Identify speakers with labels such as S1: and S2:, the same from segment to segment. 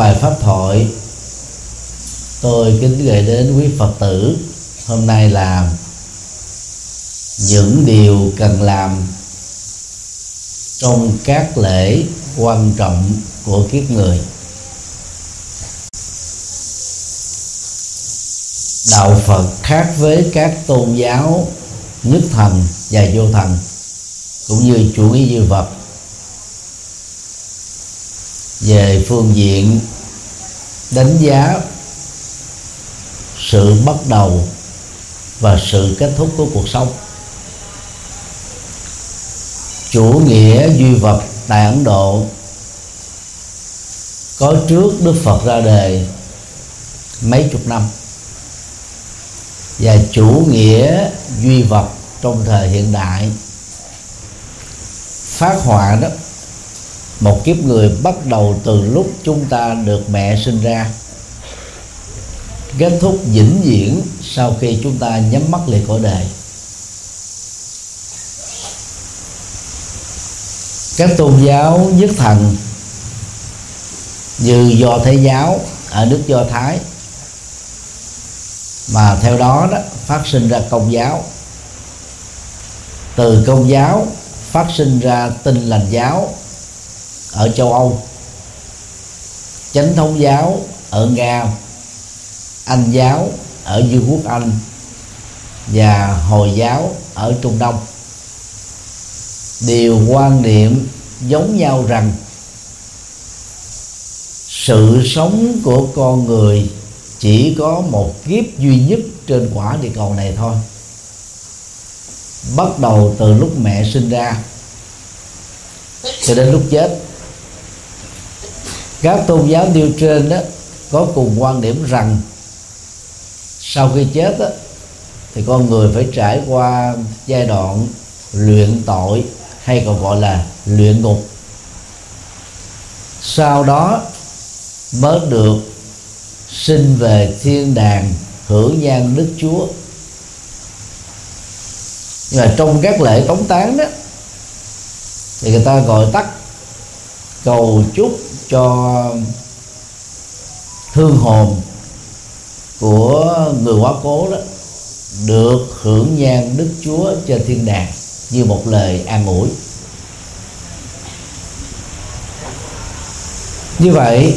S1: bài pháp thoại. Tôi kính gửi đến quý phật tử, hôm nay là những điều cần làm trong các lễ quan trọng của kiếp người. Đạo phật khác với các tôn giáo, nhất thần và vô thần, cũng như chủ nghĩa duy vật về phương diện đánh giá sự bắt đầu và sự kết thúc của cuộc sống. Chủ nghĩa duy vật tại ấn độ có trước đức phật ra đời mấy chục năm và chủ nghĩa duy vật trong thời hiện đại phát họa đó một kiếp người bắt đầu từ lúc chúng ta được mẹ sinh ra. Kết thúc vĩnh viễn sau khi chúng ta nhắm mắt lìa cõi đời. Các tôn giáo nhất thần như do thế giáo ở nước do thái, mà theo đó đó phát sinh ra công giáo. Từ công giáo phát sinh ra tinh lành giáo ở châu âu. Chánh thống giáo ở nga, anh giáo ở Dương quốc anh và hồi giáo ở trung đông. Đều quan niệm giống nhau rằng sự sống của con người chỉ có một kiếp duy nhất trên quả địa cầu này thôi. Bắt đầu từ lúc mẹ sinh ra cho đến lúc chết các tôn giáo nêu trên đó có cùng quan điểm rằng sau khi chết đó, thì con người phải trải qua giai đoạn luyện tội hay còn gọi là luyện ngục. Sau đó mới được sinh về thiên đàng hưởng nhan đức chúa. Nhưng mà trong các lễ tống táng đó thì người ta gọi tắt cầu chúc cho hương hồn của người quá cố đó được hưởng nhan đức chúa trên thiên đàng như một lời an ủi. Như vậy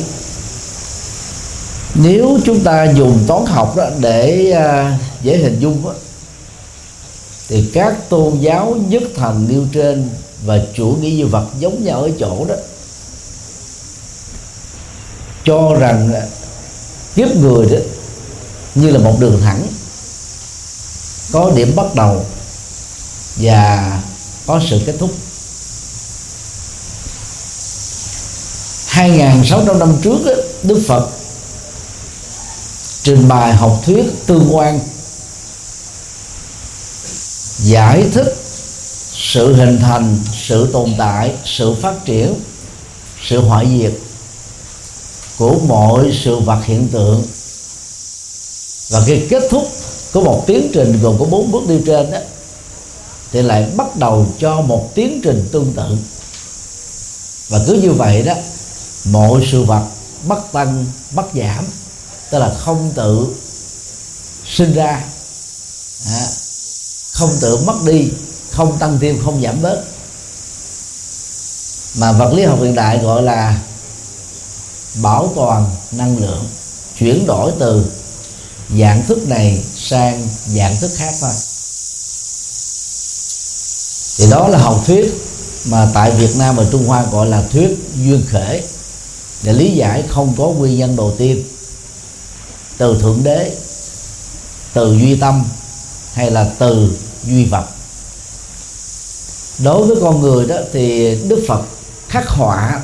S1: nếu chúng ta dùng toán học đó để à, dễ hình dung đó, thì các tôn giáo nhất thần nêu trên và chủ nghĩa duy vật giống nhau ở chỗ đó cho rằng kiếp người đó như là một đường thẳng. Có điểm bắt đầu và có sự kết thúc. 2.600 năm trước Đức Phật trình bày học thuyết tương quan, giải thích sự hình thành, sự tồn tại, sự phát triển, sự hoại diệt của mọi sự vật hiện tượng. Và khi kết thúc của một tiến trình gồm có bốn bước đi trên đó thì lại bắt đầu cho một tiến trình tương tự. Và cứ như vậy đó mọi sự vật bất tăng bất giảm tức là không tự sinh ra à, không tự mất đi không tăng thêm không giảm bớt. Mà vật lý học hiện đại gọi là bảo toàn năng lượng, chuyển đổi từ dạng thức này sang dạng thức khác thôi. Thì đó là học thuyết mà tại Việt Nam và Trung Hoa gọi là thuyết duyên khể. Để lý giải không có nguyên nhân đầu tiên, từ thượng đế, từ duy tâm hay là từ duy vật. Đối với con người đó thì đức phật khắc họa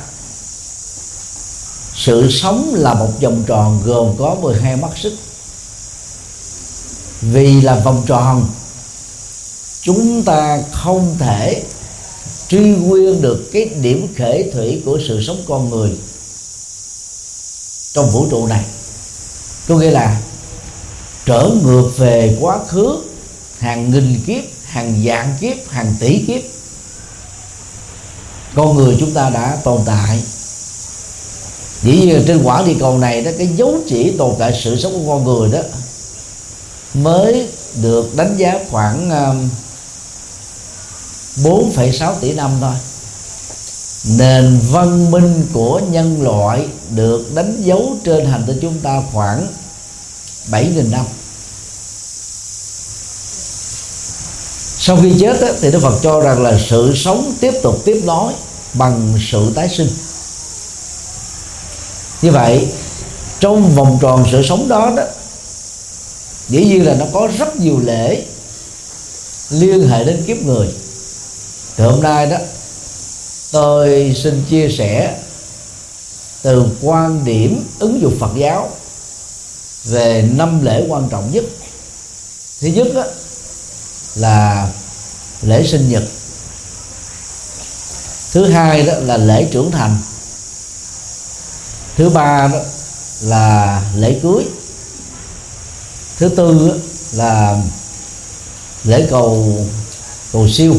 S1: sự sống là một vòng tròn gồm có 12 mắt xích. Vì là vòng tròn, chúng ta không thể truy nguyên được cái điểm khởi thủy của sự sống con người trong vũ trụ này. Có nghĩa là trở ngược về quá khứ, hàng nghìn kiếp, hàng vạn kiếp, hàng tỷ kiếp, con người chúng ta đã tồn tại dĩ nhiên trên quả địa cầu này đó cái dấu chỉ tồn tại sự sống của con người đó mới được đánh giá khoảng um, 4,6 tỷ năm thôi. Nền văn minh của nhân loại được đánh dấu trên hành tinh chúng ta khoảng 7.000 năm. Sau khi chết thì Đức Phật cho rằng là sự sống tiếp tục tiếp nối bằng sự tái sinh như vậy trong vòng tròn sự sống đó đó dĩ nhiên là nó có rất nhiều lễ liên hệ đến kiếp người. Thì hôm nay đó tôi xin chia sẻ từ quan điểm ứng dụng Phật giáo về năm lễ quan trọng nhất. Thứ nhất đó, là lễ sinh nhật. Thứ hai đó là lễ trưởng thành thứ ba đó là lễ cưới. Thứ tư là lễ cầu cầu siêu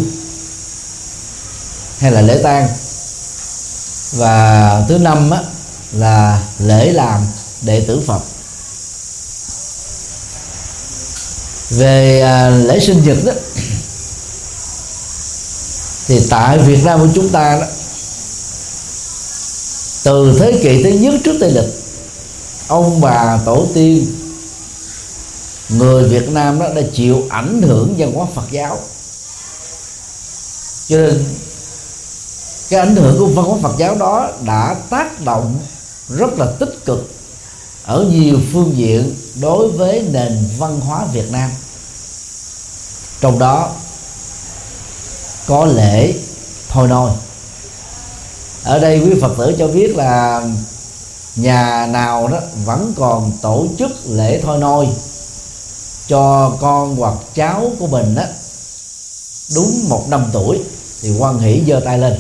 S1: hay là lễ tang. Và thứ năm á, là lễ làm đệ tử Phật. Về à, lễ sinh nhật đó thì tại Việt Nam của chúng ta đó từ thế kỷ thứ nhất trước Tây lịch, ông bà tổ tiên, người Việt Nam đó đã chịu ảnh hưởng văn hóa Phật giáo. Cho nên, cái ảnh hưởng của văn hóa Phật giáo đó đã tác động rất là tích cực ở nhiều phương diện đối với nền văn hóa Việt Nam. Trong đó, có lễ thôi nôi ở đây quý phật tử cho biết là nhà nào đó vẫn còn tổ chức lễ thôi nôi cho con hoặc cháu của mình đó, đúng một năm tuổi thì quan hỷ giơ tay lên.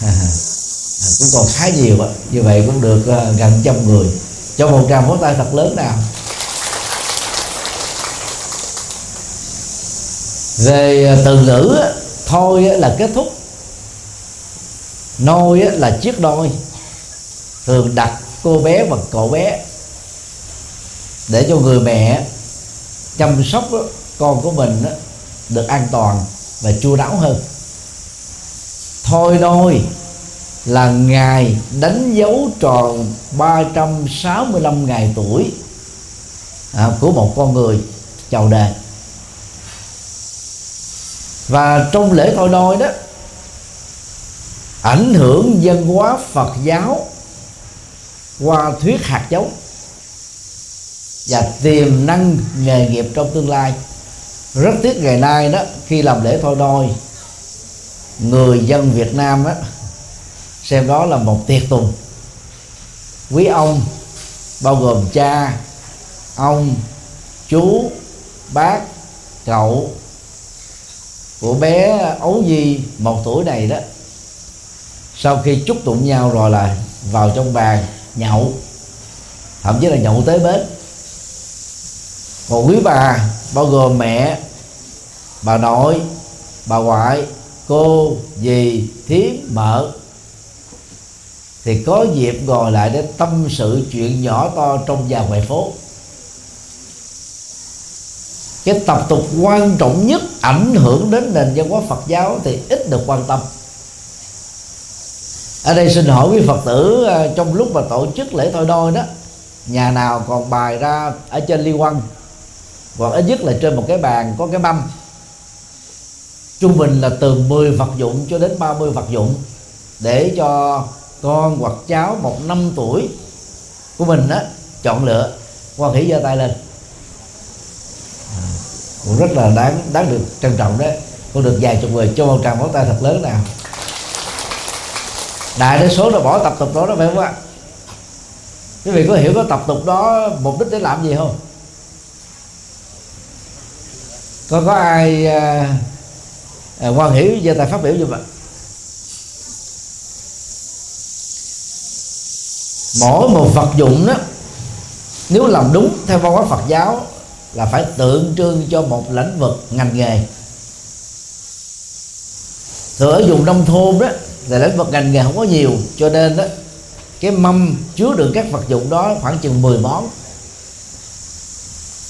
S1: Cũng còn khá nhiều đó. như vậy cũng được ờ, gần trăm người. Cho một tràng pháo tay thật lớn nào. Về ờ, từ ngữ thôi là kết thúc nôi là chiếc đôi. Thường đặt cô bé và cậu bé để cho người mẹ chăm sóc con của mình được an toàn và chu đáo hơn. Thôi nôi là ngày đánh dấu tròn 365 ngày tuổi à, của một con người chào đời. Và trong lễ thôi đôi đó ảnh hưởng dân hóa Phật giáo qua thuyết hạt giống và tiềm năng nghề nghiệp trong tương lai. Rất tiếc ngày nay đó, khi làm lễ thôi đôi, người dân Việt Nam đó xem đó là một tiệc tùng. Quý ông, bao gồm cha, ông, chú, bác, cậu, của bé ấu di một tuổi này đó sau khi chúc tụng nhau rồi là vào trong bàn nhậu. Thậm chí là nhậu tới bến. Còn quý bà, bao gồm mẹ, bà nội, bà ngoại, cô, dì, thím, mợ. Thì có dịp ngồi lại để tâm sự chuyện nhỏ to trong và ngoài phố. Cái tập tục quan trọng nhất ảnh hưởng đến nền văn hóa Phật giáo thì ít được quan tâm ở đây xin hỏi quý Phật tử à, trong lúc mà tổ chức lễ thôi đôi đó, nhà nào còn bài ra ở trên liên quan hoặc ít nhất là trên một cái bàn có cái mâm. Trung bình là từ 10 vật dụng cho đến 30 vật dụng để cho con hoặc cháu một năm tuổi của mình đó chọn lựa. Quan hỷ giơ tay lên. À, cũng rất là đáng đáng được trân trọng đấy. Cũng được vài chục người. Cho một tràng pháo tay thật lớn nào đại đa số là bỏ tập tục đó đó phải không ạ? Quý vị có hiểu có tập tục đó mục đích để làm gì không? Có có ai à, à, quan hiểu giờ tài phát biểu như vậy mỗi một vật dụng đó nếu làm đúng theo văn hóa Phật giáo là phải tượng trưng cho một lĩnh vực ngành nghề. Thường ở vùng nông thôn đó là lĩnh vực ngành nghề không có nhiều, cho nên đó cái mâm chứa đựng các vật dụng đó khoảng chừng 10 món.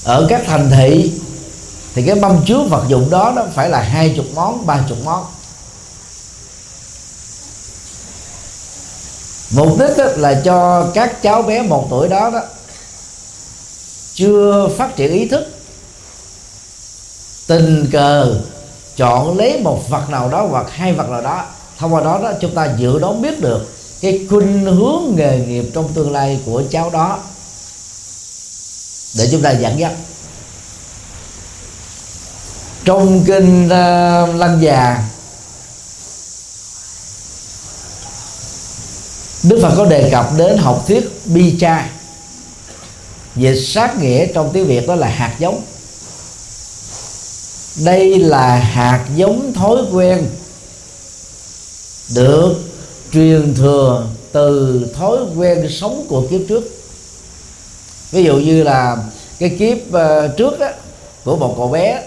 S1: Ở các thành thị thì cái mâm chứa vật dụng đó nó phải là hai chục món, ba chục món. Mục đích là cho các cháu bé một tuổi đó đó chưa phát triển ý thức, tình cờ chọn lấy một vật nào đó hoặc hai vật nào đó thông qua đó đó chúng ta dự đoán biết được cái khuynh hướng nghề nghiệp trong tương lai của cháu đó. Để chúng ta dẫn dắt. Trong kinh uh, lăng già Đức Phật có đề cập đến học thuyết bi cha. Dịch sát nghĩa trong tiếng Việt đó là hạt giống. Đây là hạt giống thói quen được truyền thừa từ thói quen sống của kiếp trước. Ví dụ như là cái kiếp ờ, trước đó, của một cậu bé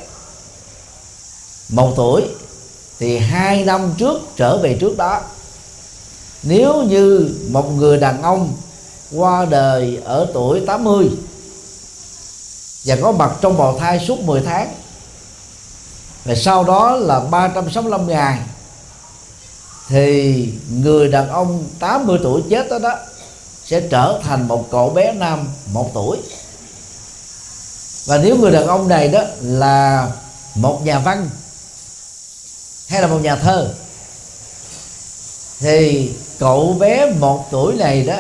S1: một tuổi thì hai năm trước trở về trước đó nếu như một người đàn ông qua đời ở tuổi 80 và có mặt trong bào thai suốt 10 tháng và sau đó là 365 ngày thì người đàn ông 80 tuổi chết đó đó sẽ trở thành một cậu bé nam một tuổi. Và nếu người đàn ông này đó là một nhà văn hay là một nhà thơ thì cậu bé một tuổi này đó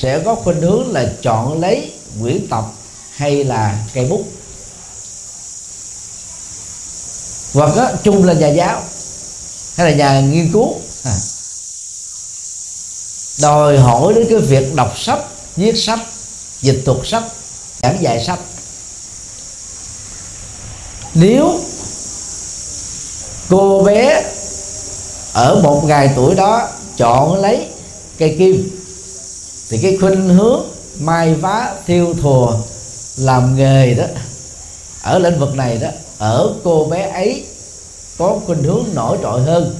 S1: sẽ có khuynh hướng là chọn lấy quyển tập hay là cây bút. Hoặc đó, chung là nhà giáo hay là nhà nghiên cứu à. đòi hỏi đến cái việc đọc sách, viết sách, dịch thuật sách, giảng dạy sách nếu cô bé ở một ngày tuổi đó chọn lấy cây kim, thì cái khuynh hướng mai vá thiêu thùa làm nghề đó, ở lĩnh vực này đó, ở cô bé ấy có khuynh hướng nổi trội hơn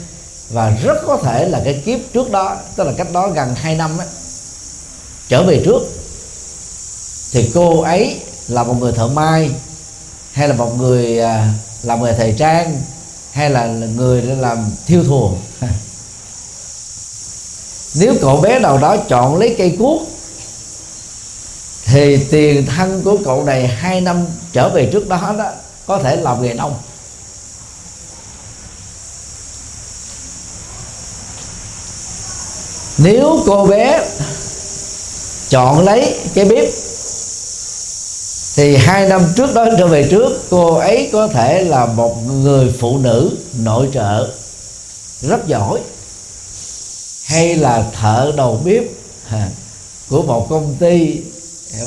S1: và rất có thể là cái kiếp trước đó tức là cách đó gần 2 năm ấy, trở về trước thì cô ấy là một người thợ may hay là một người à, làm nghề thời trang hay là người làm thiêu thùa. Nếu cậu bé nào đó chọn lấy cây cuốc thì tiền thân của cậu này hai năm trở về trước đó đó có thể làm nghề nông. Nếu cô bé chọn lấy cái bếp, thì hai năm trước đó trở về trước, cô ấy có thể là một người phụ nữ nội trợ. Rất giỏi. Hay là thợ đầu bếp của một công ty,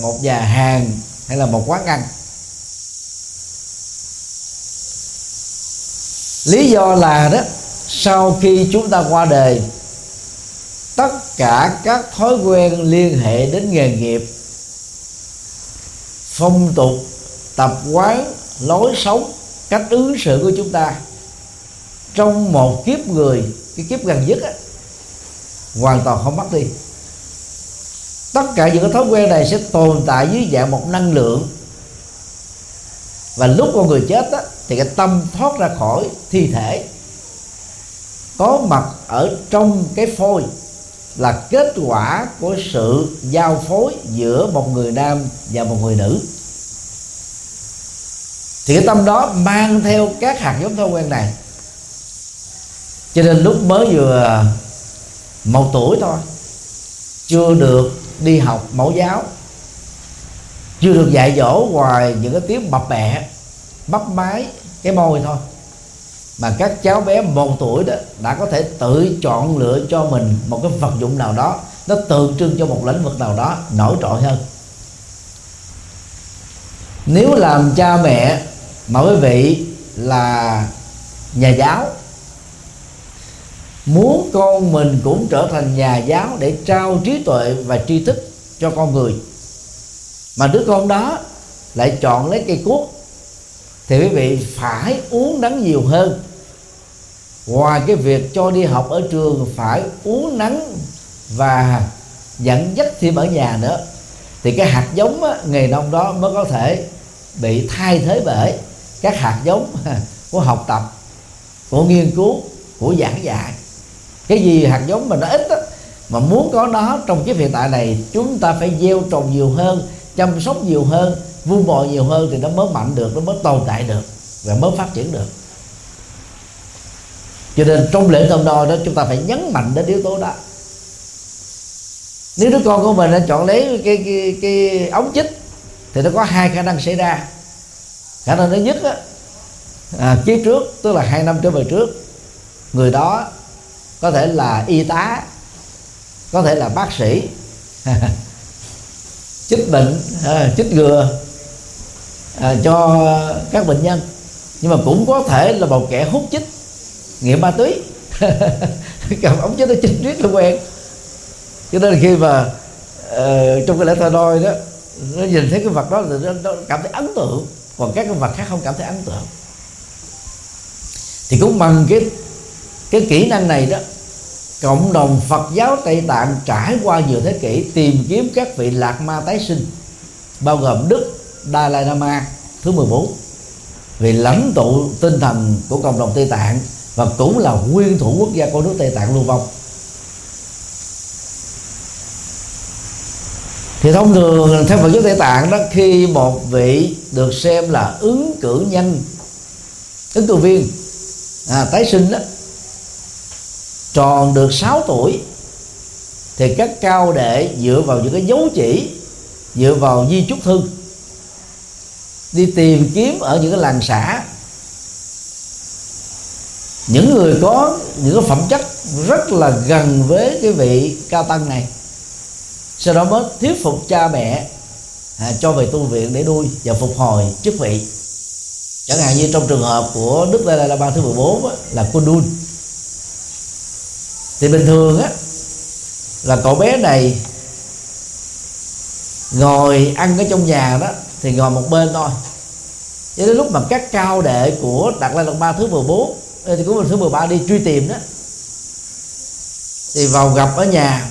S1: một nhà hàng, hay là một quán ăn. Lý do là đó, sau khi chúng ta qua đời tất cả các thói quen liên hệ đến nghề nghiệp. Phong tục tập quán lối sống cách ứng xử của chúng ta. Trong một kiếp người cái kiếp gần nhất á, hoàn toàn không mất đi. Tất cả những cái thói quen này sẽ tồn tại dưới dạng một năng lượng. Và lúc con người chết á, thì cái tâm thoát ra khỏi thi thể. Có mặt ở trong cái phôi là kết quả của sự giao phối giữa một người nam và một người nữ. Thì cái tâm đó mang theo các hạt giống thói quen này. Cho nên lúc mới vừa một tuổi thôi, chưa được đi học mẫu giáo, chưa được dạy dỗ ngoài những cái tiếng bập bẹ, bắp máy, cái môi thôi mà các cháu bé một tuổi đó đã có thể tự chọn lựa cho mình một cái vật dụng nào đó, nó tượng trưng cho một lĩnh vực nào đó nổi trội hơn. Nếu làm cha mẹ mà quý vị là nhà giáo, muốn con mình cũng trở thành nhà giáo để trao trí tuệ và tri thức cho con người, mà đứa con đó lại chọn lấy cây cuốc, thì quý vị phải uống nắng nhiều hơn ngoài cái việc cho đi học ở trường phải uống nắng và dẫn dắt thêm ở nhà nữa thì cái hạt giống á, nghề nông đó mới có thể bị thay thế bởi các hạt giống của học tập của nghiên cứu của giảng dạy. Cái gì hạt giống mà nó ít á, mà muốn có nó trong cái hiện tại này chúng ta phải gieo trồng nhiều hơn chăm sóc nhiều hơn vun bồi nhiều hơn thì nó mới mạnh được nó mới tồn tại được và mới phát triển được cho nên trong lễ cơm đo đó chúng ta phải nhấn mạnh đến yếu tố đó. Nếu đứa con của mình đã chọn lấy cái, cái, cái ống chích thì nó có hai khả năng xảy ra. Khả năng thứ nhất á, à, kiếp trước tức là hai năm trở về trước người đó có thể là y tá có thể là bác sĩ chích bệnh à, chích ngừa à, cho các bệnh nhân. Nhưng mà cũng có thể là một kẻ hút chích nghiện ma túy. Cầm ống chích nó chích riết là quen cho nên khi mà uh, trong cái lễ thờ đôi đó nó nhìn thấy cái vật đó thì nó, nó cảm thấy ấn tượng. Còn các cái vật khác không cảm thấy ấn tượng. Thì cũng bằng cái cái kỹ năng này đó cộng đồng Phật giáo Tây Tạng trải qua nhiều thế kỷ tìm kiếm các vị lạc ma tái sinh bao gồm Đức Dalai Lama thứ 14 vì lãnh tụ tinh thần của cộng đồng Tây Tạng và cũng là nguyên thủ quốc gia của nước Tây Tạng lưu vong. Thì thông thường theo Phật giáo Tây Tạng đó khi một vị được xem là ứng cử nhân ứng cử viên à, tái sinh đó tròn được 6 tuổi thì các cao đệ dựa vào những cái dấu chỉ dựa vào di chúc thư đi tìm kiếm ở những cái làng xã những người có những cái phẩm chất rất là gần với cái vị cao tăng này sau đó mới thuyết phục cha mẹ à, cho về tu viện để nuôi và phục hồi chức vị. Chẳng hạn như trong trường hợp của đức Dalai Lama thứ 14 á, là Kundun thì bình thường á là cậu bé này ngồi ăn ở trong nhà đó thì ngồi một bên thôi. Cho đến lúc mà các cao đệ của Đạt Lai Lạt Ma thứ 14 thì cũng mình thứ 13 đi truy tìm đó. Thì vào gặp ở nhà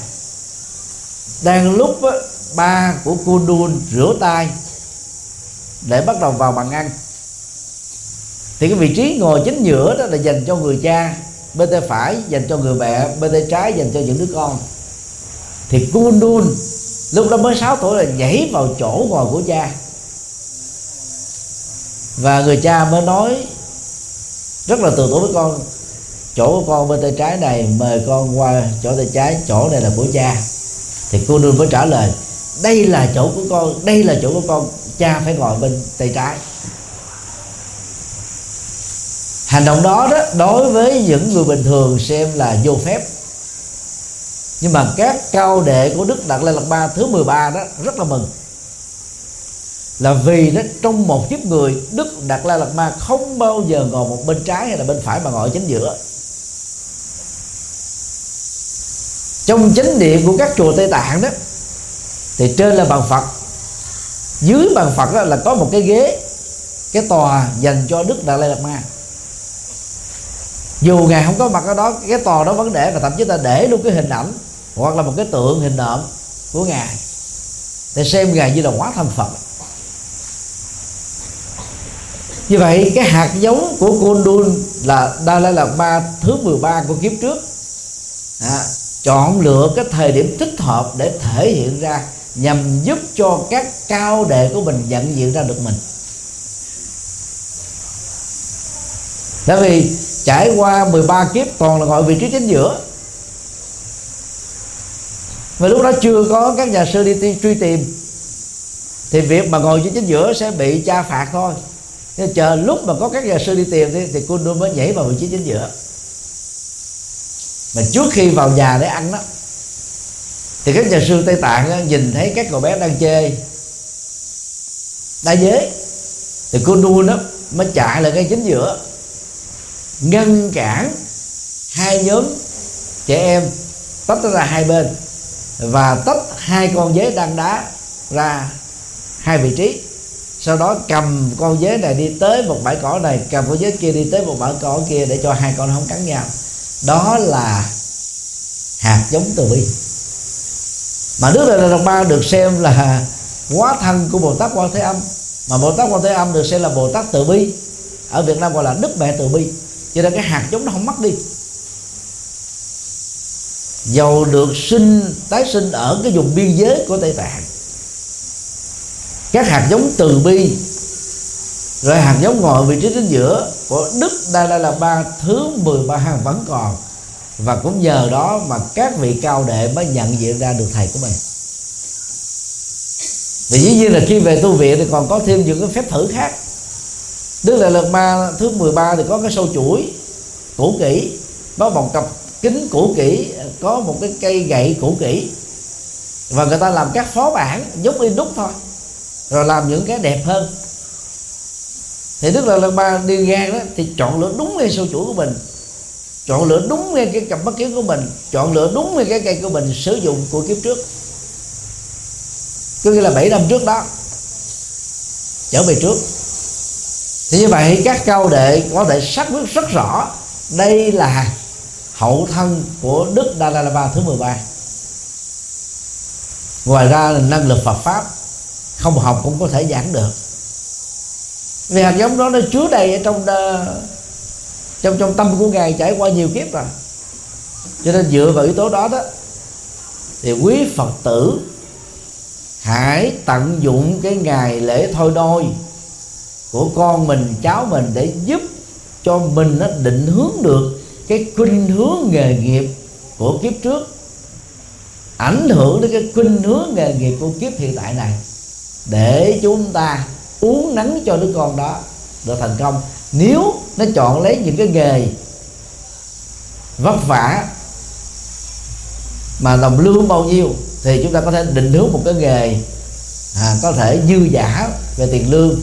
S1: đang lúc đó, ba của cô đun rửa tay để bắt đầu vào bàn ăn. Thì cái vị trí ngồi chính giữa đó là dành cho người cha bên tay phải dành cho người mẹ bên tay trái dành cho những đứa con. Thì Kundun lúc đó mới 6 tuổi là nhảy vào chỗ ngồi của cha. Và người cha mới nói rất là từ tốn với con. Chỗ của con bên tay trái này, mời con qua chỗ tay trái, chỗ này là của cha. Thì cô nương mới trả lời, đây là chỗ của con, đây là chỗ của con, cha phải ngồi bên tay trái. Hành động đó đó, đối với những người bình thường xem là vô phép. Nhưng mà các cao đệ của đức đạt lai lạt ba thứ 13 đó, rất là mừng là vì đó trong một kiếp người, đức đạt lai lạt ma không bao giờ ngồi một bên trái hay là bên phải mà ngồi chính giữa. Trong chánh điện của các chùa tây tạng đó, thì trên là bàn phật. Dưới bàn phật đó là có một cái ghế, cái tòa dành cho đức đạt lai lạt ma. Dù ngài không có mặt ở đó, cái tòa đó vẫn để và thậm chí ta để luôn cái hình ảnh hoặc là một cái tượng hình nộm của ngài. Để xem ngài như là hóa thân phật như vậy cái hạt giống của Kundun là Dalai Lama thứ 13 của kiếp trước. À, chọn lựa cái thời điểm thích hợp để thể hiện ra nhằm giúp cho các cao đệ của mình nhận diện ra được mình. Tại vì trải qua 13 kiếp toàn là ngồi vị trí chính giữa. Và lúc đó chưa có các nhà sư đi truy tìm thì việc mà ngồi trên chính giữa sẽ bị cha phạt thôi. Thế chờ lúc mà có các nhà sư đi tìm thì, thì cô mới nhảy vào vị trí chính giữa. Mà trước khi vào nhà để ăn đó thì các nhà sư tây tạng đó, nhìn thấy các cậu bé đang chơi đa giới. Thì cô nuôi nó mới chạy lại cái chính giữa ngăn cản hai nhóm trẻ em tách ra hai bên và tách hai con dế đang đá ra hai vị trí sau đó cầm con dế này đi tới một bãi cỏ này, cầm con dế kia đi tới một bãi cỏ kia để cho hai con không cắn nhau. Đó là hạt giống từ bi mà đức đại lạc ba được xem là quá thân của bồ tát quan thế âm. Mà bồ tát quan thế âm được xem là bồ tát từ bi. Ở việt nam gọi là đức mẹ từ bi. Cho nên cái hạt giống nó không mất đi. Dầu được sinh, tái sinh ở cái vùng biên giới của tây tạng các hạt giống từ bi. Rồi hạt giống ngồi vị trí chính giữa của đức đa la la ba thứ 13 vẫn còn. Và cũng nhờ đó mà các vị cao đệ mới nhận diện ra được thầy của mình. Vì dĩ nhiên là khi về tu viện thì còn có thêm những cái phép thử khác. Đức Đại Lạt Ma thứ 13 thì có cái sâu chuỗi cũ kỹ. Có một cặp kính cũ kỹ, có một cái cây gậy cũ kỹ. Và người ta làm các phó bản giống y đúc thôi rồi làm những cái đẹp hơn. Thì Đức là lần ba đi ngang đó, thì chọn lựa đúng ngay sâu chuỗi của mình. Chọn lựa đúng ngay cái cặp mắt kiến của mình. Chọn lựa đúng ngay cái cây của mình sử dụng của kiếp trước. Có nghĩa là 7 năm trước đó, trở về trước. Thì như vậy các cao đệ có thể xác quyết rất rõ, đây là hậu thân của Đức Dalai Lama thứ 13 ngoài ra là năng lực Phật pháp không học cũng có thể giảng được. Vì hạt giống đó nó chứa đầy ở trong ờ, trong trong tâm của ngài trải qua nhiều kiếp rồi. Cho nên dựa vào yếu tố đó đó, thì quý phật tử hãy tận dụng cái ngày lễ thôi đôi của con mình, cháu mình để giúp cho mình nó định hướng được cái khuynh hướng nghề nghiệp của kiếp trước, ảnh hưởng đến cái khuynh hướng nghề nghiệp của kiếp hiện tại này để chúng ta uống nắng cho đứa con đó được thành công. Nếu nó chọn lấy những cái nghề vất vả mà đồng lương bao nhiêu thì chúng ta có thể định hướng một cái nghề à, có thể dư giả về tiền lương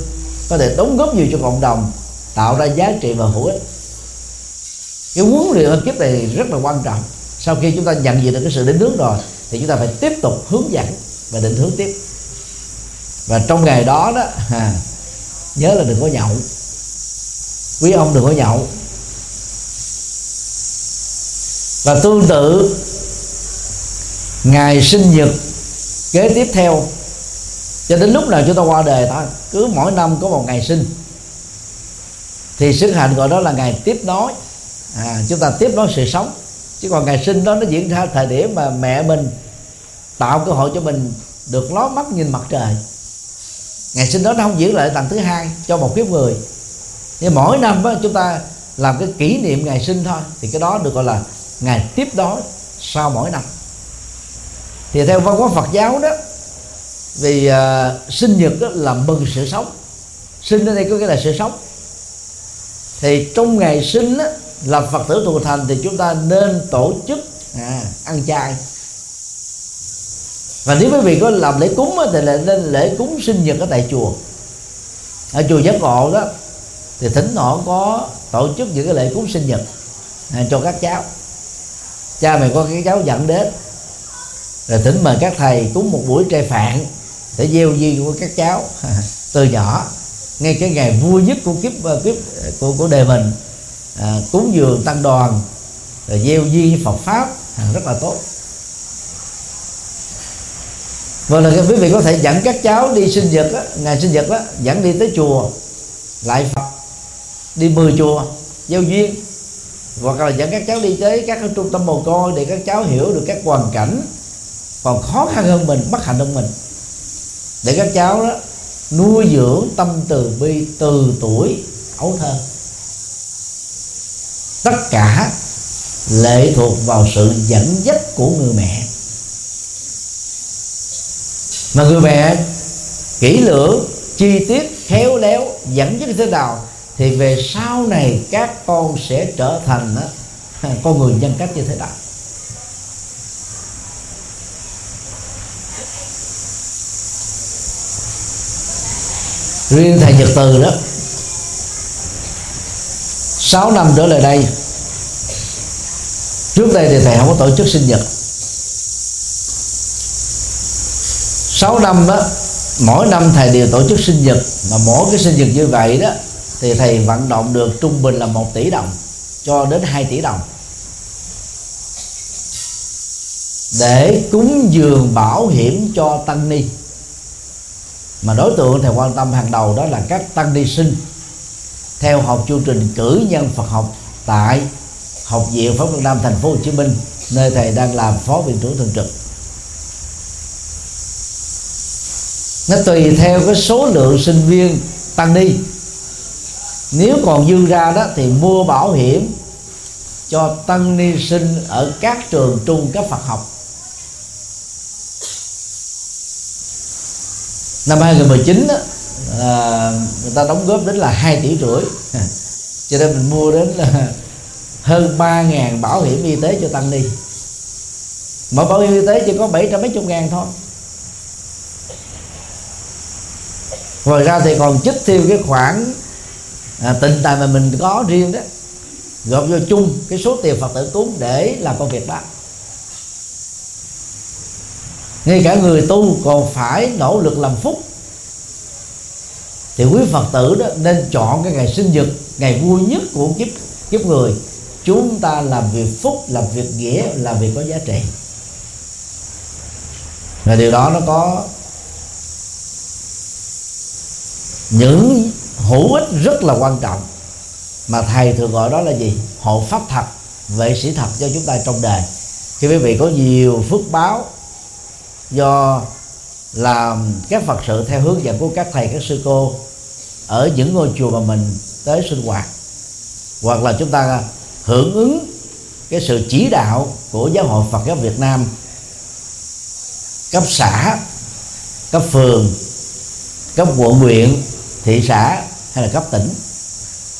S1: có thể đóng góp nhiều cho cộng đồng tạo ra giá trị và hữu ích. Cái huấn luyện ở kiếp này rất là quan trọng. Sau khi chúng ta nhận diện được cái sự định hướng rồi thì chúng ta phải tiếp tục hướng dẫn và định hướng tiếp và trong ngày đó đó à, nhớ là đừng có nhậu. Quý ông đừng có nhậu. Và tương tự ngày sinh nhật kế tiếp theo cho đến lúc nào chúng ta qua đời ta cứ mỗi năm có một ngày sinh. Thì sức hạnh gọi đó là ngày tiếp nối. À, chúng ta tiếp nối sự sống. Chứ còn ngày sinh đó nó diễn ra thời điểm mà mẹ mình tạo cơ hội cho mình được ló mắt nhìn mặt trời ngày sinh đó nó không diễn lại lần thứ hai cho một kiếp người. Nhưng mỗi năm đó, chúng ta làm cái kỷ niệm ngày sinh thôi thì cái đó được gọi là ngày tiếp đó sau mỗi năm. Thì theo văn hóa Phật giáo đó vì uh, sinh nhật đó là mừng sự sống. Sinh ở đây có nghĩa là sự sống. Thì trong ngày sinh đó, là Phật tử tu thành thì chúng ta nên tổ chức à, ăn chay và nếu quý vị có làm lễ cúng thì là nên lễ cúng sinh nhật ở tại chùa. Ở chùa giác ngộ đó thì thỉnh thoảng có tổ chức những cái lễ cúng sinh nhật à, cho các cháu. Cha mẹ có cái cháu dẫn đến rồi thỉnh mời các thầy cúng một buổi trai phạn để gieo duyên của các cháu từ nhỏ. Ngay cái ngày vui nhất của kiếp ờ, kiếp ờ, của của đời mình à, cúng dường tăng đoàn rồi gieo duyên với Phật pháp à, rất là tốt và là quý vị có thể dẫn các cháu đi sinh nhật á, ngày sinh nhật đó dẫn đi tới chùa lại Phật đi mười chùa giao duyên. Hoặc là dẫn các cháu đi tới các trung tâm mồ côi để các cháu hiểu được các hoàn cảnh còn khó khăn hơn mình bất hạnh hơn mình. Để các cháu đó nuôi dưỡng tâm từ bi từ tuổi ấu thơ. Tất cả lệ thuộc vào sự dẫn dắt của người mẹ mà người mẹ kỹ lưỡng chi tiết khéo léo dẫn dắt thế nào thì về sau này các con sẽ trở thành đó, con người nhân cách như thế nào? Riêng thầy nhật từ đó 6 năm trở lại đây trước đây thì thầy không có tổ chức sinh nhật. 6 năm đó, mỗi năm thầy đều tổ chức sinh nhật. Mà mỗi cái sinh nhật như vậy đó, thì thầy vận động được trung bình là một tỷ đồng, cho đến 2 tỷ đồng. Để cúng dường bảo hiểm cho tăng ni. Mà đối tượng thầy quan tâm hàng đầu đó là các tăng ni sinh. Theo học chương trình cử nhân Phật học tại học viện Pháp Việt Nam thành phố Hồ Chí Minh, nơi thầy đang làm phó viện trưởng thường trực. Nó tùy theo cái số lượng sinh viên tăng đi. Nếu còn dư ra đó thì mua bảo hiểm cho tăng ni sinh ở các trường trung cấp Phật học. Năm 2019 đó, à, người ta đóng góp đến là 2 tỷ rưỡi. Cho nên mình mua đến là hơn 3.000 bảo hiểm y tế cho tăng ni. Mà bảo hiểm y tế chỉ có 700 mấy chục ngàn thôi. Ngoài ra thì còn chích thêm cái khoản à, tình tài mà mình có riêng đó. Gộp vô chung cái số tiền phật tử cúng để làm công việc đó. Ngay cả người tu còn phải nỗ lực làm phúc. Thì quý phật tử đó nên chọn cái ngày sinh nhật ngày vui nhất của kiếp kiếp người. Chúng ta làm việc phúc làm việc nghĩa làm việc có giá trị. Và điều đó nó có những hữu ích rất là quan trọng. Mà thầy thường gọi đó là gì? Hộ pháp thật, vệ sĩ thật cho chúng ta trong đời. Khi quý vị có nhiều phước báo do làm các phật sự theo hướng dẫn của các thầy, các sư cô ở những ngôi chùa mà mình tới sinh hoạt, hoặc là chúng ta hưởng ứng cái sự chỉ đạo của giáo hội Phật giáo Việt Nam, cấp xã, cấp phường, cấp quận huyện thị xã hay là cấp tỉnh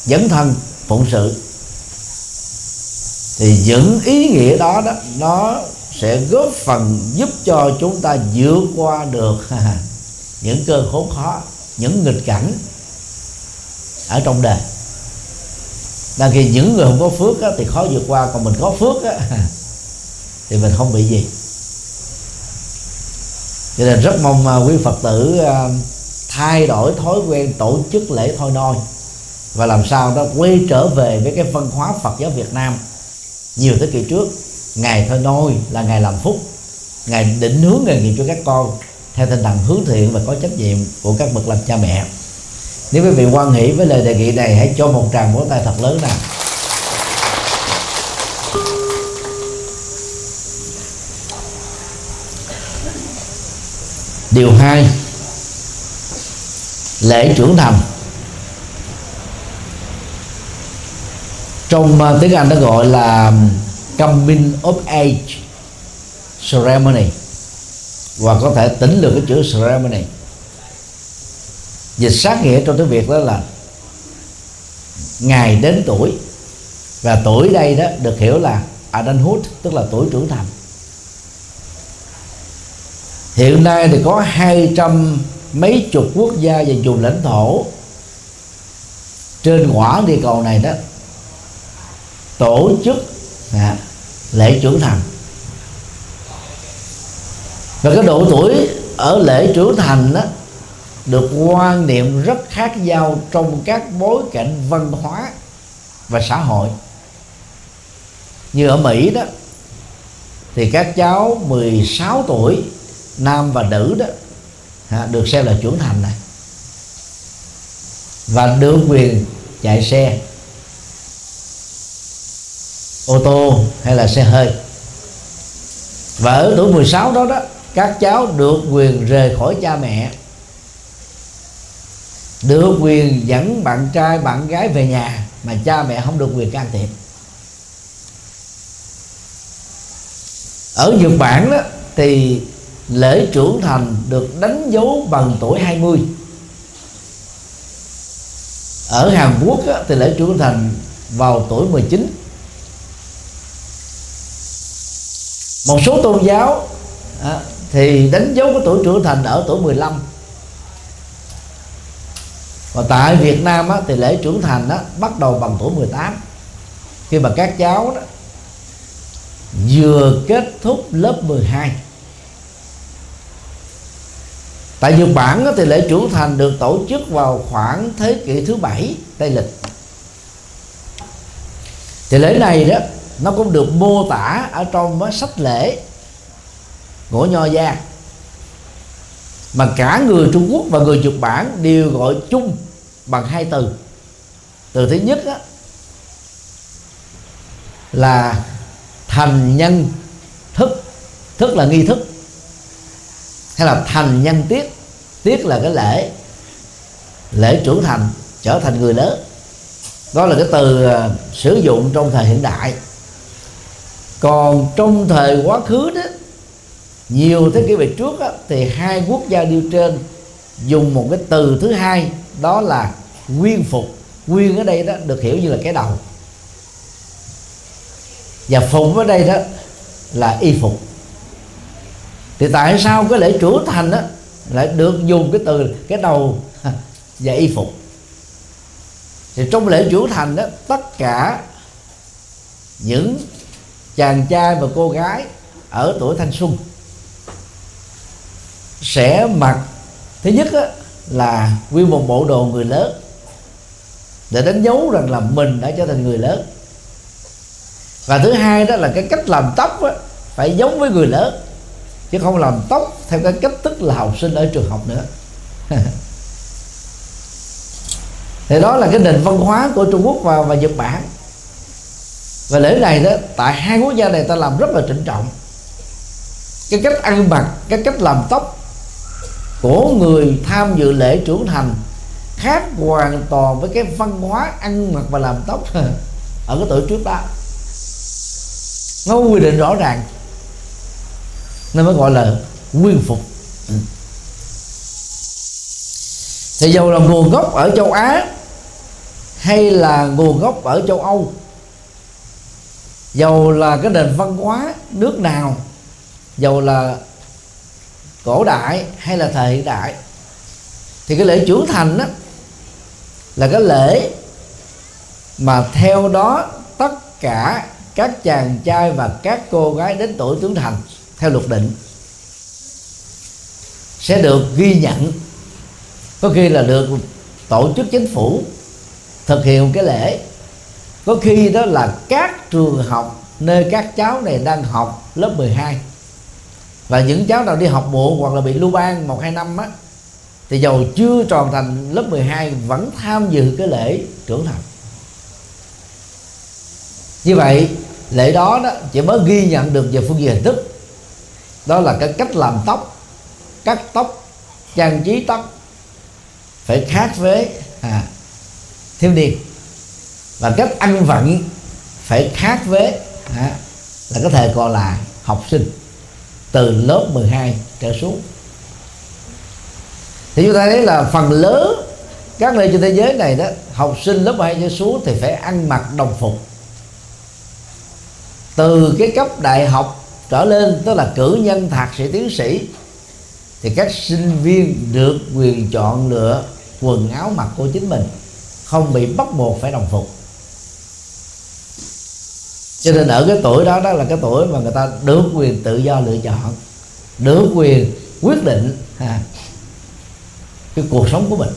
S1: dấn thân phụng sự thì những ý nghĩa đó đó nó sẽ góp phần giúp cho chúng ta vượt qua được những cơ khốn khó những nghịch cảnh ở trong đời. Đang khi những người không có phước á, thì khó vượt qua còn mình có phước á, thì mình không bị gì. Cho nên rất mong à, quý phật tử à, thay đổi thói quen tổ chức lễ thôi nôi và làm sao đó quay trở về với cái văn hóa Phật giáo Việt Nam. Nhiều thế kỷ trước, ngày thôi nôi là ngày làm phúc, ngày định hướng nghề nghiệp cho các con theo tinh thần hướng thiện và có trách nhiệm của các bậc làm cha mẹ. Nếu quý vị quan hỷ với lời đề nghị này, hãy cho một tràng vỗ tay thật lớn nào. Điều hai lễ trưởng thành. Trong à, tiếng Anh nó gọi là coming of age ceremony, và có thể tính được cái chữ ceremony. Dịch sát nghĩa trong tiếng Việt đó là ngày đến tuổi, và tuổi đây đó được hiểu là adulthood, tức là tuổi trưởng thành. Hiện nay thì có 200 mấy chục quốc gia và vùng lãnh thổ trên quả địa cầu này đó tổ chức à, lễ trưởng thành. Và cái độ tuổi ở lễ trưởng thành đó được quan niệm rất khác nhau trong các bối cảnh văn hóa và xã hội. Như ở Mỹ đó thì các cháu 16 tuổi nam và nữ đó được xem là trưởng thành này. Và được quyền chạy xe. Ô tô hay là xe hơi. Và ở tuổi 16 đó đó, các cháu được quyền rời khỏi cha mẹ. Được quyền dẫn bạn trai, bạn gái về nhà mà cha mẹ không được quyền can thiệp. Ở Nhật Bản đó, thì lễ trưởng thành được đánh dấu bằng tuổi 20 ở Hàn Quốc á, thì lễ trưởng thành vào tuổi 19 một số tôn giáo à, thì đánh dấu cái tuổi trưởng thành ở tuổi 15 và tại Việt Nam á, thì lễ trưởng thành á, bắt đầu bằng tuổi 18 khi mà các cháu đó vừa kết thúc lớp 12 tại Nhật Bản thì lễ trưởng thành được tổ chức vào khoảng thế kỷ thứ bảy Tây lịch. Thì lễ này đó nó cũng được mô tả ở trong sách lễ của nho gia. Mà cả người Trung Quốc và người Nhật Bản đều gọi chung bằng hai từ. Từ thứ nhất đó, là thành nhân thức thức là nghi thức hay là thành nhân tiết. Tiết là cái lễ. Lễ trưởng thành trở thành người lớn. Đó là cái từ à, sử dụng trong thời hiện đại. Còn trong thời quá khứ đó nhiều thế kỷ về trước đó, thì hai quốc gia điêu trên dùng một cái từ thứ hai đó là nguyên phục. Nguyên ở đây đó được hiểu như là cái đầu. Và phục ở đây đó là y phục thì tại sao cái lễ trưởng thành đó lại được dùng cái từ cái đầu và y phục? Thì trong lễ trưởng thành đó tất cả những chàng trai và cô gái ở tuổi thanh xuân sẽ mặc thứ nhất đó, là nguyên một bộ đồ người lớn để đánh dấu rằng là mình đã trở thành người lớn. Và thứ hai đó là cái cách làm tóc đó, phải giống với người lớn chứ không làm tóc theo cái cách thức là học sinh ở trường học nữa. Thì đó là cái nền văn hóa của Trung Quốc và, và Nhật Bản. Và lễ này đó tại hai quốc gia này ta làm rất là trịnh trọng. Cái cách ăn mặc cái cách làm tóc của người tham dự lễ trưởng thành khác hoàn toàn với cái văn hóa ăn mặc và làm tóc ở cái tuổi trước đó. Nó quy định rõ ràng nó mới gọi là nguyên phục. Ừ. Thì dầu là nguồn gốc ở châu Á hay là nguồn gốc ở châu Âu? Dầu là cái nền văn hóa nước nào? Dầu là cổ đại hay là thời hiện đại? Thì cái lễ trưởng thành đó là cái lễ mà theo đó tất cả các chàng trai và các cô gái đến tuổi trưởng thành theo luật định, sẽ được ghi nhận, có khi là được tổ chức chính phủ thực hiện cái lễ. Có khi đó là các trường học nơi các cháu này đang học lớp 12 và những cháu nào đi học muộn hoặc là bị lưu ban một hai năm á, thì dầu chưa tròn thành lớp 12 vẫn tham dự cái lễ trưởng thành. Như vậy, lễ đó đó chỉ mới ghi nhận được về phương diện hình thức đó là cái cách làm tóc. Cắt tóc trang trí tóc. Phải khác với à, thiếu niên. Và cách ăn vận phải khác với à, là có thể gọi là học sinh. Từ lớp 12 trở xuống. Thì chúng ta thấy là phần lớn các nơi trên thế giới này đó học sinh lớp 12 trở xuống thì phải ăn mặc đồng phục. Từ cái cấp đại học trở lên tức là cử nhân thạc sĩ tiến sĩ thì các sinh viên được quyền chọn lựa quần áo mặc của chính mình không bị bắt buộc phải đồng phục. Cho nên ở cái tuổi đó đó là cái tuổi mà người ta được quyền tự do lựa chọn được quyền quyết định à, cái cuộc sống của mình.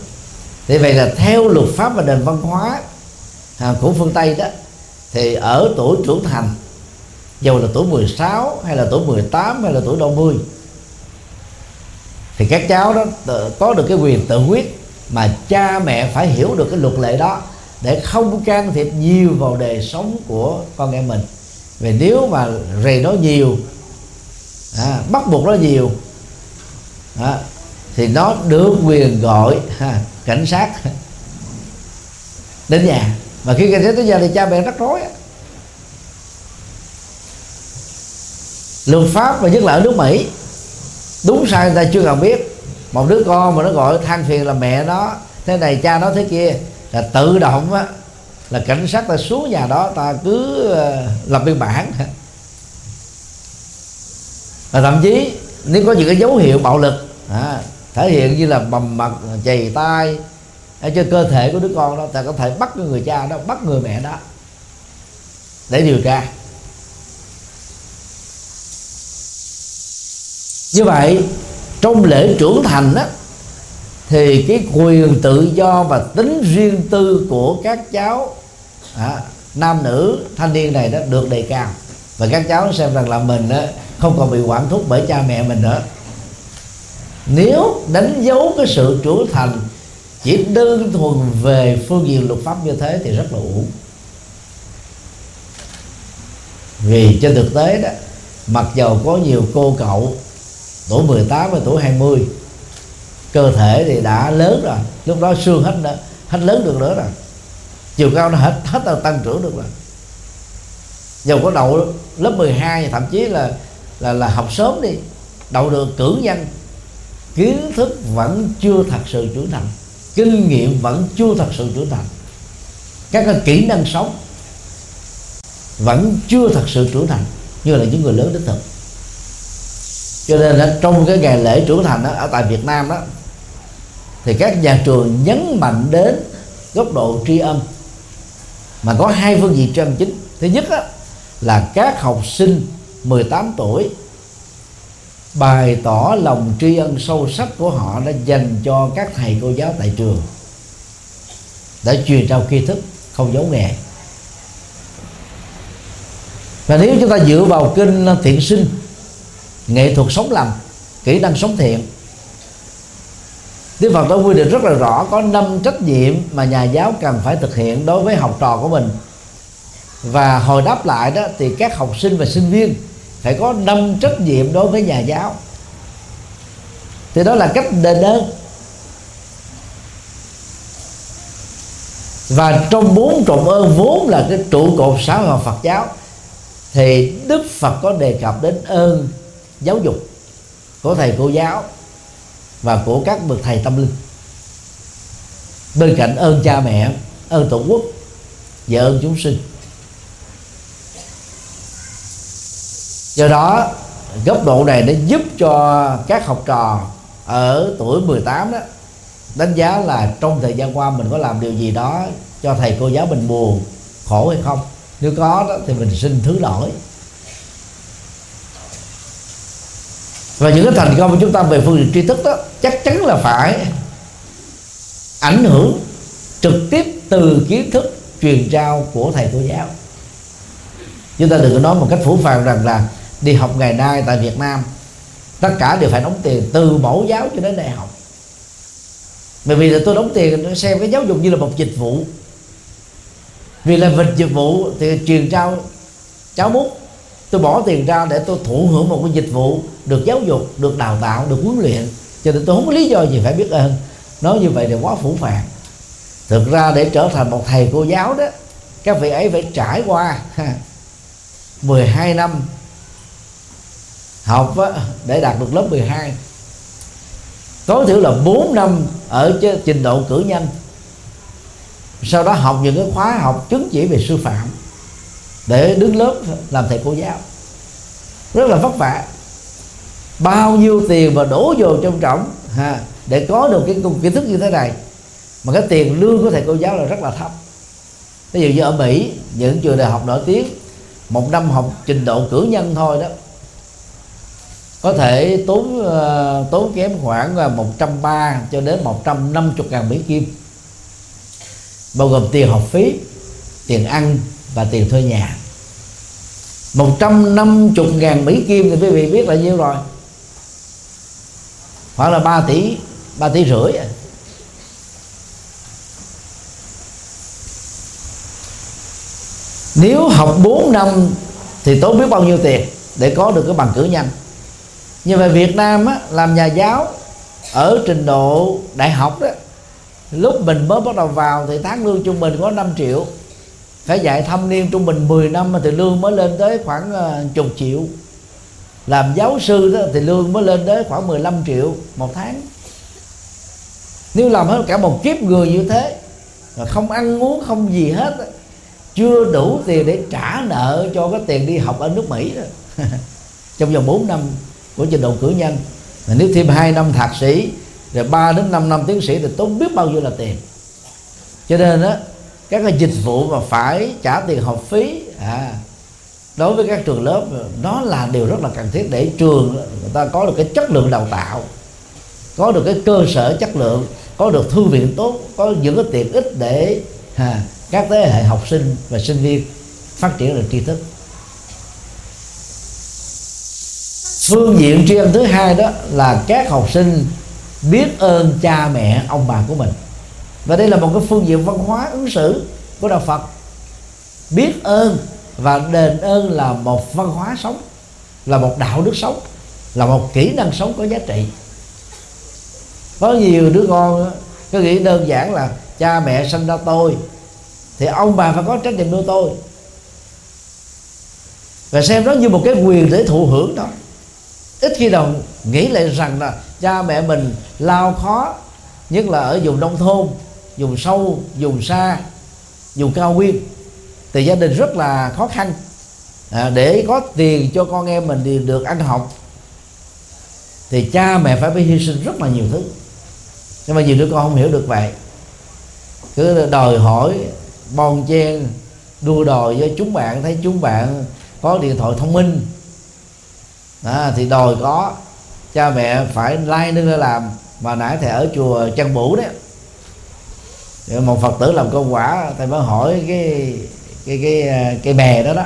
S1: Thì vậy là theo luật pháp và nền văn hóa à, của phương tây đó thì ở tuổi trưởng thành dù là tuổi 16 hay là tuổi 18 hay là tuổi 50 thì các cháu đó có được cái quyền tự quyết mà cha mẹ phải hiểu được cái luật lệ đó để không can thiệp nhiều vào đời sống của con em mình. Vì nếu mà rầy nó nhiều à, bắt buộc nó nhiều à, thì nó được quyền gọi ha, cảnh sát đến nhà. Và khi cảnh sát tới nhà thì cha mẹ rắc rối luật pháp và nhất là ở nước mỹ. Đúng sai người ta chưa cần biết. Một đứa con mà nó gọi than phiền là mẹ nó thế này cha nó thế kia là tự động á là cảnh sát ta xuống nhà đó ta cứ làm lập biên bản. Và thậm chí nếu có những cái dấu hiệu bạo lực à, thể hiện như là bầm mặt chày tay hay cho cơ thể của đứa con đó ta có thể bắt người cha đó bắt người mẹ đó để điều tra. Như vậy trong lễ trưởng thành đó thì cái quyền tự do và tính riêng tư của các cháu à, nam nữ thanh niên này đó được đề cao. Và các cháu xem rằng là mình đó, không còn bị quản thúc bởi cha mẹ mình nữa. Nếu đánh dấu cái sự trưởng thành chỉ đơn thuần về phương diện luật pháp như thế thì rất là uổng. Vì trên thực tế đó mặc dầu có nhiều cô cậu tuổi 18 và tuổi 20 cơ thể thì đã lớn rồi. Lúc đó xương hết hết lớn được nữa rồi. Chiều cao nó hết hết là tăng trưởng được rồi. Dầu có đậu lớp 12 thậm chí là là là học sớm đi. Đậu được cử nhân. Kiến thức vẫn chưa thật sự trưởng thành. Kinh nghiệm vẫn chưa thật sự trưởng thành. Các cái kỹ năng sống vẫn chưa thật sự trưởng thành, như là những người lớn đích thực cho nên là trong cái ngày lễ trưởng thành đó, ở tại Việt Nam đó thì các nhà trường nhấn mạnh đến góc độ tri ân mà có hai phương diện tri âm chính. Thứ nhất đó, là các học sinh 18 tuổi bày tỏ lòng tri ân sâu sắc của họ đã dành cho các thầy cô giáo tại trường để truyền trao kiến thức không giấu nghề. Và nếu chúng ta dựa vào kinh thiện sinh nghệ thuật sống lành, kỹ năng sống thiện. Đức Phật đã quy định rất là rõ, có năm trách nhiệm mà nhà giáo cần phải thực hiện đối với học trò của mình. Và hồi đáp lại đó thì các học sinh và sinh viên phải có năm trách nhiệm đối với nhà giáo. Thì đó là cách đền ơn. Và trong bốn trọng ơn vốn là cái trụ cột xã hội Phật giáo, thì Đức Phật có đề cập đến ơn giáo dục của thầy cô giáo và của các bậc thầy tâm linh. Bên cạnh ơn cha mẹ, ơn tổ quốc và ơn chúng sinh. Do đó, góc độ này để giúp cho các học trò ở tuổi 18 đó đánh giá là trong thời gian qua mình có làm điều gì đó cho thầy cô giáo mình buồn, khổ hay không. Nếu có đó thì mình xin thứ lỗi. Và những cái thành công của chúng ta về phương diện tri thức đó, chắc chắn là phải ảnh hưởng trực tiếp từ kiến thức truyền trao của thầy cô giáo. Chúng ta đừng có nói một cách phủ phàng rằng là đi học ngày nay tại Việt Nam, tất cả đều phải đóng tiền từ mẫu giáo cho đến đại học. Bởi vì là tôi đóng tiền xem cái giáo dục như là một dịch vụ. Vì là vật dịch vụ thì truyền trao cháu mút tôi bỏ tiền ra để tôi thụ hưởng một cái dịch vụ được giáo dục được đào tạo được huấn luyện. Cho nên tôi không có lý do gì phải biết ơn. Nói như vậy thì quá phủ phàng. Thực ra để trở thành một thầy cô giáo đó các vị ấy phải trải qua 12 năm học á, để đạt được lớp 12 tối thiểu là 4 năm ở trình độ cử nhân. Sau đó học những cái khóa học chứng chỉ về sư phạm để đứng lớp làm thầy cô giáo. Rất là vất vả. Bao nhiêu tiền mà đổ vô trong trọng ha, để có được cái kiến thức như thế này. Mà cái tiền lương của thầy cô giáo là rất là thấp. Ví dụ như ở Mỹ những trường đại học nổi tiếng một năm học trình độ cử nhân thôi đó có thể tốn uh, tốn kém khoảng 130 cho đến 150 ngàn Mỹ Kim. Bao gồm tiền học phí tiền ăn và tiền thuê nhà. 150 ngàn Mỹ Kim thì quý vị biết là nhiêu rồi? Khoảng là 3 tỷ 3 tỷ rưỡi à. nếu học 4 năm thì tốn biết bao nhiêu tiền để có được cái bằng cử nhân như vậy Việt Nam á, làm nhà giáo ở trình độ đại học đó lúc mình mới bắt đầu vào thì tháng lương trung bình có 5 triệu phải dạy thâm niên trung bình 10 năm thì lương mới lên tới khoảng ờ, chục triệu. Làm giáo sư đó thì lương mới lên tới khoảng 15 triệu một tháng. Nếu làm hết cả một kiếp người như thế không ăn uống, không gì hết, chưa đủ tiền để trả nợ cho cái tiền đi học ở nước Mỹ đó. trong vòng 4 năm của trình độ cử nhân. Mà nếu thêm 2 năm thạc sĩ, rồi 3 đến 5 năm tiến sĩ thì tốn biết bao nhiêu là tiền. Cho nên đó các cái dịch vụ mà phải trả tiền học phí à, đối với các trường lớp nó là điều rất là cần thiết để trường người ta có được cái chất lượng đào tạo có được cái cơ sở chất lượng có được thư viện tốt có những cái tiện ích để à, các thế hệ học sinh và sinh viên phát triển được tri thức. Phương diện tri ân thứ hai đó là các học sinh biết ơn cha mẹ ông bà của mình và đây là một cái phương diện văn hóa ứng xử của đạo Phật. Biết ơn và đền ơn là một văn hóa sống, là một đạo đức sống, là một kỹ năng sống có giá trị. Có nhiều đứa con cứ nghĩ đơn giản là cha mẹ sinh ra tôi, thì ông bà phải có trách nhiệm nuôi tôi. Và xem đó như một cái quyền để thụ hưởng đó. Ít khi nào nghĩ lại rằng là cha mẹ mình lao khó, nhất là ở vùng nông thôn vùng sâu vùng xa vùng cao nguyên. Thì gia đình rất là khó khăn. À, để có tiền cho con em mình thì được ăn học. Thì cha mẹ phải phải hy sinh rất là nhiều thứ. Nhưng mà nhiều đứa con không hiểu được vậy. Cứ đòi hỏi bon chen đua đòi với chúng bạn thấy chúng bạn có điện thoại thông minh. À, thì đòi có cha mẹ phải lai like ra làm. Mà nãy thầy ở chùa chân bủ đấy Dạ, một phật tử làm công quả thầy mới hỏi cái cái cái à, cái bè đó đó.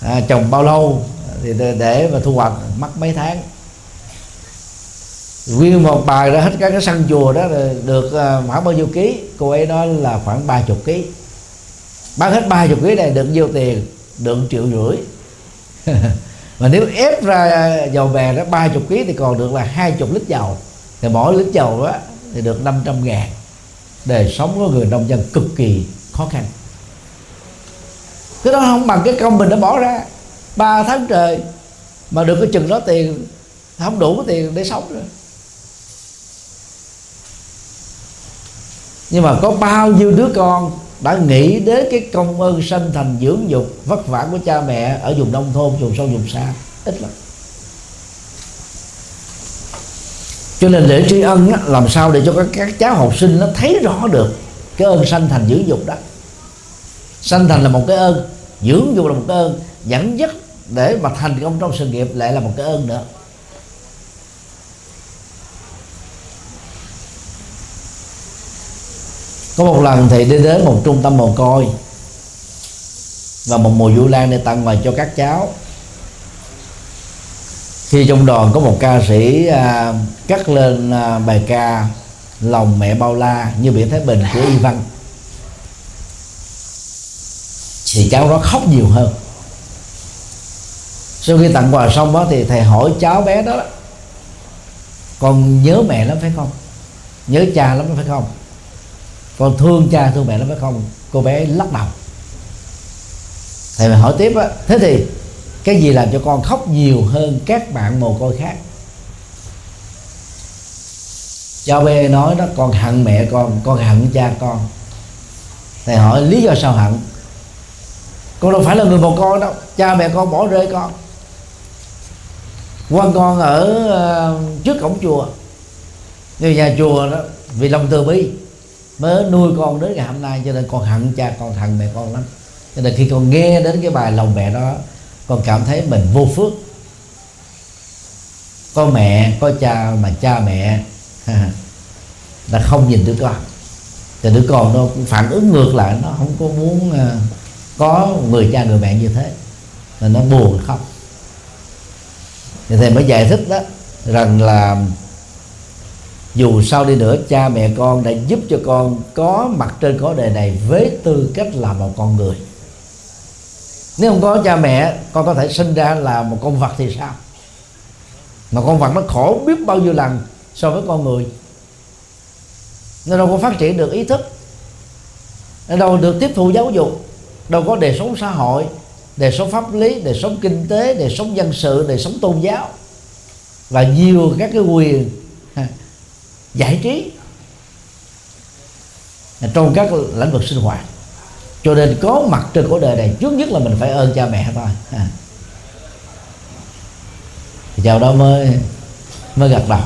S1: À, trồng bao lâu thì để mà thu hoạch mất mấy tháng. Nguyên một bài ra hết các cái sân chùa đó được à, khoảng bao nhiêu ký? Cô ấy nói là khoảng ba chục ký. Bán hết ba chục ký này được nhiêu tiền được triệu rưỡi. Mà nếu ép ra dầu bè đó ba chục ký thì còn được là hai chục lít dầu. Thì mỗi lít dầu đó thì được 500 ngàn đời sống của người nông dân cực kỳ khó khăn. Cái đó không bằng cái công mình đã bỏ ra. Ba tháng trời mà được cái chừng đó tiền, không đủ cái tiền để sống rồi nhưng mà có bao nhiêu đứa con đã nghĩ đến cái công ơn sanh thành dưỡng dục vất vả của cha mẹ ở vùng nông thôn, vùng sâu, vùng xa? Ít lắm. Cho nên để tri ân á, làm sao để cho các, các cháu học sinh nó thấy rõ được cái ơn sanh thành dưỡng dục đó. Sanh thành là một cái ơn dưỡng dục là một cái ơn dẫn dắt để mà thành công trong sự nghiệp lại là một cái ơn nữa. Có một lần thầy đi đến một trung tâm mồ côi và một mùa du lan để tặng quà cho các cháu khi trong đoàn có một ca sĩ à, cắt lên à, bài ca lòng mẹ bao la như biển thái bình của y văn thì cháu đó khóc nhiều hơn. Sau khi tặng quà xong đó thì thầy hỏi cháu bé đó con nhớ mẹ lắm phải không? Nhớ cha lắm phải không? Con thương cha thương mẹ lắm phải không? Cô bé lắc đầu. Thầy mà hỏi tiếp á thế thì cái gì làm cho con khóc nhiều hơn các bạn mồ côi khác? Cháu bé nói đó, con hận mẹ con con hận cha con. Thầy hỏi, lý do sao hận? Con đâu phải là người mồ côi đâu, cha mẹ con bỏ rơi con. Quan con ở ờ, trước cổng chùa. Người nhà chùa đó, vì lòng từ bi, mới nuôi con đến ngày hôm nay, cho nên con hận cha con, hận mẹ con lắm. Cho nên khi con nghe đến cái bài lòng mẹ đó con cảm thấy mình vô phước. Có mẹ có cha mà cha mẹ là không nhìn đứa con. Thì đứa con nó cũng phản ứng ngược lại nó không có muốn uh, có người cha người mẹ như thế. Là nó buồn khóc. Thì thầy mới giải thích đó rằng là dù sao đi nữa cha mẹ con đã giúp cho con có mặt trên cõi đời này với tư cách là một con người nếu không có cha mẹ, con có thể sinh ra là một con vật thì sao? Mà con vật nó khổ biết bao nhiêu lần so với con người. Nó đâu có phát triển được ý thức. Nó đâu được tiếp thu giáo dục. Đâu có đời sống xã hội, đời sống pháp lý, đời sống kinh tế, đời sống dân sự, đời sống tôn giáo. Và nhiều các cái quyền giải trí. Trong các lĩnh vực sinh hoạt cho nên có mặt trên cuộc đời này, trước nhất là mình phải ơn cha mẹ thôi. À. chào đó mới mới gật đầu.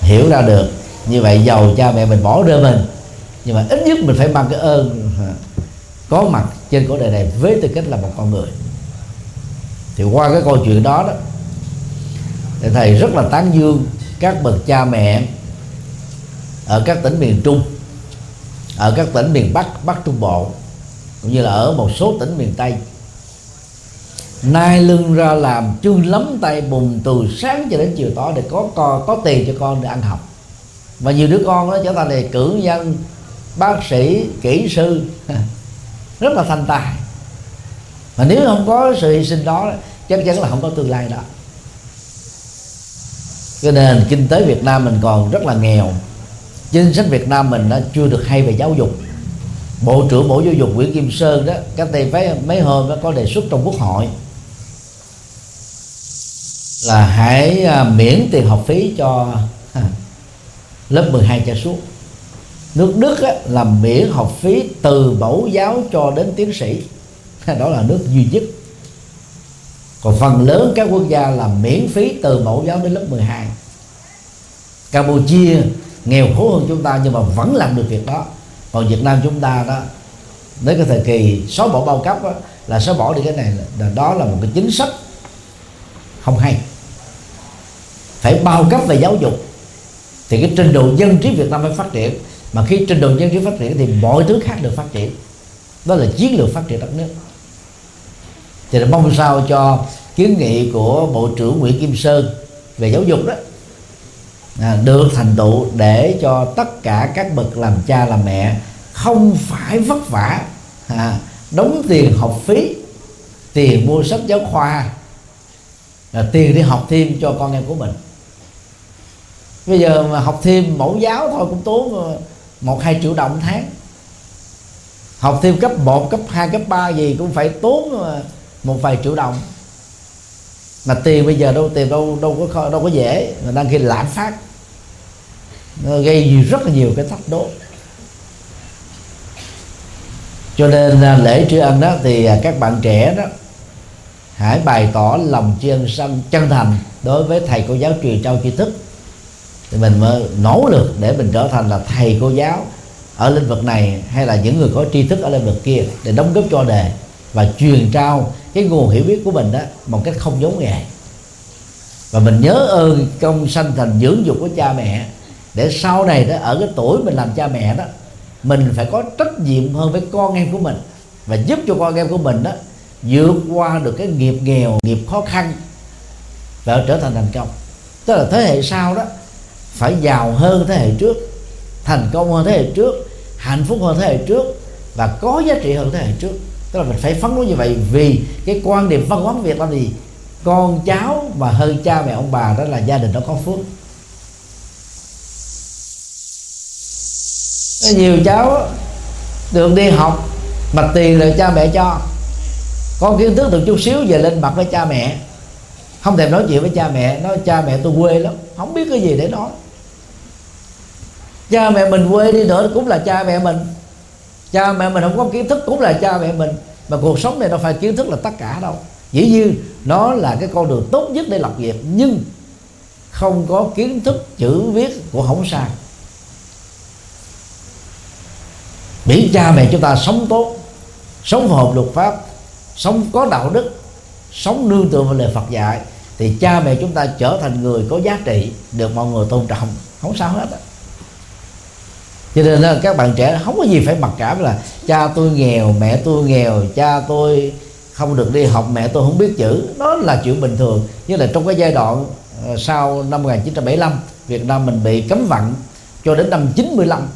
S1: Hiểu ra được, như vậy giàu cha mẹ mình bỏ rơi mình. Nhưng mà ít nhất mình phải mang cái ơn à, có mặt trên cuộc đời này với tư cách là một con người. Thì qua cái câu chuyện đó đó, thì thầy rất là tán dương các bậc cha mẹ ở các tỉnh miền trung ở các tỉnh miền bắc bắc trung bộ, cũng như là ở một số tỉnh miền tây. Nai lưng ra làm chương lắm tay bùn từ sáng cho đến chiều tối để có con có tiền cho con để ăn học. Và nhiều đứa con đó trở thành đề cử nhân, bác sĩ, kỹ sư. Rất là thành tài. Mà nếu không có sự hy sinh đó, chắc chắn là không có tương lai đó. Cho nên kinh tế Việt Nam mình còn rất là nghèo chính sách Việt Nam mình nó chưa được hay về giáo dục. Bộ trưởng Bộ Giáo dục Nguyễn Kim Sơn đó các đây mấy, mấy hôm nó có đề xuất trong Quốc hội là hãy à, miễn tiền học phí cho à, lớp 12 trở xuống nước Đức á, là miễn học phí từ mẫu giáo cho đến tiến sĩ. Đó là nước duy nhất. Còn phần lớn các quốc gia là miễn phí từ mẫu giáo đến lớp 12 Campuchia nghèo khổ hơn chúng ta nhưng mà vẫn làm được việc đó. Còn Việt Nam chúng ta đó đến cái thời kỳ xóa bỏ bao cấp đó, là xóa bỏ đi cái này là đó là một cái chính sách không hay. Phải bao cấp về giáo dục. Thì cái trình độ dân trí Việt Nam phải phát triển. Mà khi trình độ dân trí phát triển thì mọi thứ khác được phát triển. Đó là chiến lược phát triển đất nước. Thì là mong sao cho kiến nghị của bộ trưởng Nguyễn Kim Sơn về giáo dục đó à, được thành tựu để cho tất cả các bậc làm cha làm mẹ không phải vất vả. À, đóng tiền học phí tiền mua sách giáo khoa là tiền đi học thêm cho con em của mình. Bây giờ mà học thêm mẫu giáo thôi cũng tốn ờ, một hai triệu đồng tháng. Học thêm cấp 1, cấp 2, cấp 3 gì cũng phải tốn ờ, một vài triệu đồng mà tiền bây giờ đâu, tiền đâu đâu có đâu có dễ. Mà đang khi lạm phát, nó gây rất là nhiều cái thách đố. Cho nên à, lễ tri ân đó thì à, các bạn trẻ đó, hãy bày tỏ lòng tri ân sân, chân thành đối với thầy cô giáo truyền trao tri thức. Thì mình mới nỗ lực để mình trở thành là thầy cô giáo ở lĩnh vực này, hay là những người có tri thức ở lĩnh vực kia để đóng góp cho đề và truyền trao cái nguồn hiểu biết của mình đó một cách không giống nghề và mình nhớ ơn công sanh thành dưỡng dục của cha mẹ, để sau này đó, ở cái tuổi mình làm cha mẹ đó, mình phải có trách nhiệm hơn với con em của mình. Và giúp cho con em của mình đó, vượt qua được cái nghiệp nghèo, nghiệp khó khăn, và trở thành thành công. Tức là thế hệ sau đó, phải giàu hơn thế hệ trước, thành công hơn thế hệ trước, hạnh phúc hơn thế hệ trước, và có giá trị hơn thế hệ trước tức là mình phải phấn đấu như vậy vì cái quan điểm văn hóa việt là gì con cháu mà hơn cha mẹ ông bà đó là gia đình đó có phước. Nhiều cháu được đi học, mà tiền là cha mẹ cho. Con kiến thức được chút xíu về lên mặt với cha mẹ. Không thèm nói chuyện với cha mẹ, nói cha mẹ tôi quê lắm, không biết cái gì để nói. Cha mẹ mình quê đi nữa cũng là cha mẹ mình cha mẹ mình không có kiến thức, cũng là cha mẹ mình. Mà cuộc sống này đâu phải kiến thức là tất cả đâu. Dĩ nhiên, nó là cái con đường tốt nhất để lập nghiệp, nhưng không có kiến thức, chữ viết của không sai. Miễn cha mẹ chúng ta sống tốt, sống phù hợp luật pháp, sống có đạo đức, sống nương tựa vào lời Phật dạy, thì cha mẹ chúng ta trở thành người có giá trị, được mọi người tôn trọng. Không sao hết đó cho nên là các bạn trẻ không có gì phải mặc cảm là, cha tôi nghèo, mẹ tôi nghèo, cha tôi không được đi học, mẹ tôi không biết chữ. Đó là chuyện bình thường. Như là trong cái giai đoạn ờ, sau năm 1975 Việt Nam mình bị cấm vận cho đến năm 95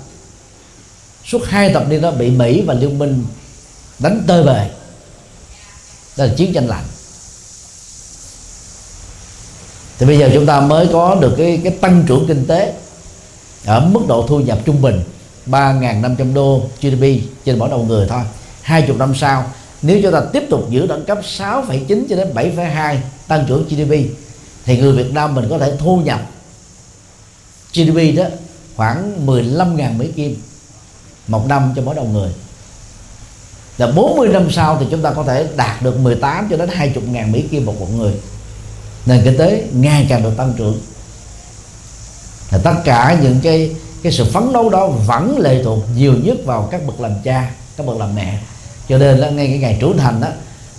S1: suốt hai thập niên đó bị Mỹ và Liên minh đánh tơi bời. Đó là chiến tranh lạnh. Thì bây giờ chúng ta mới có được cái cái tăng trưởng kinh tế ở mức độ thu nhập trung bình 3.500 đô GDP trên mỗi đầu người thôi. 20 năm sau nếu chúng ta tiếp tục giữ đẳng cấp 6,9 cho đến 7,2 tăng trưởng GDP thì người Việt Nam mình có thể thu nhập GDP đó khoảng 15.000 Mỹ Kim một năm cho mỗi đầu người. Là 40 năm sau thì chúng ta có thể đạt được 18 cho đến 20 ngàn Mỹ Kim một một người. Nền kinh tế ngày càng được tăng trưởng là tất cả những cái cái sự phấn đấu đó vẫn lệ thuộc nhiều nhất vào các bậc làm cha, các bậc làm mẹ. Cho nên là ngay cái ngày trưởng thành đó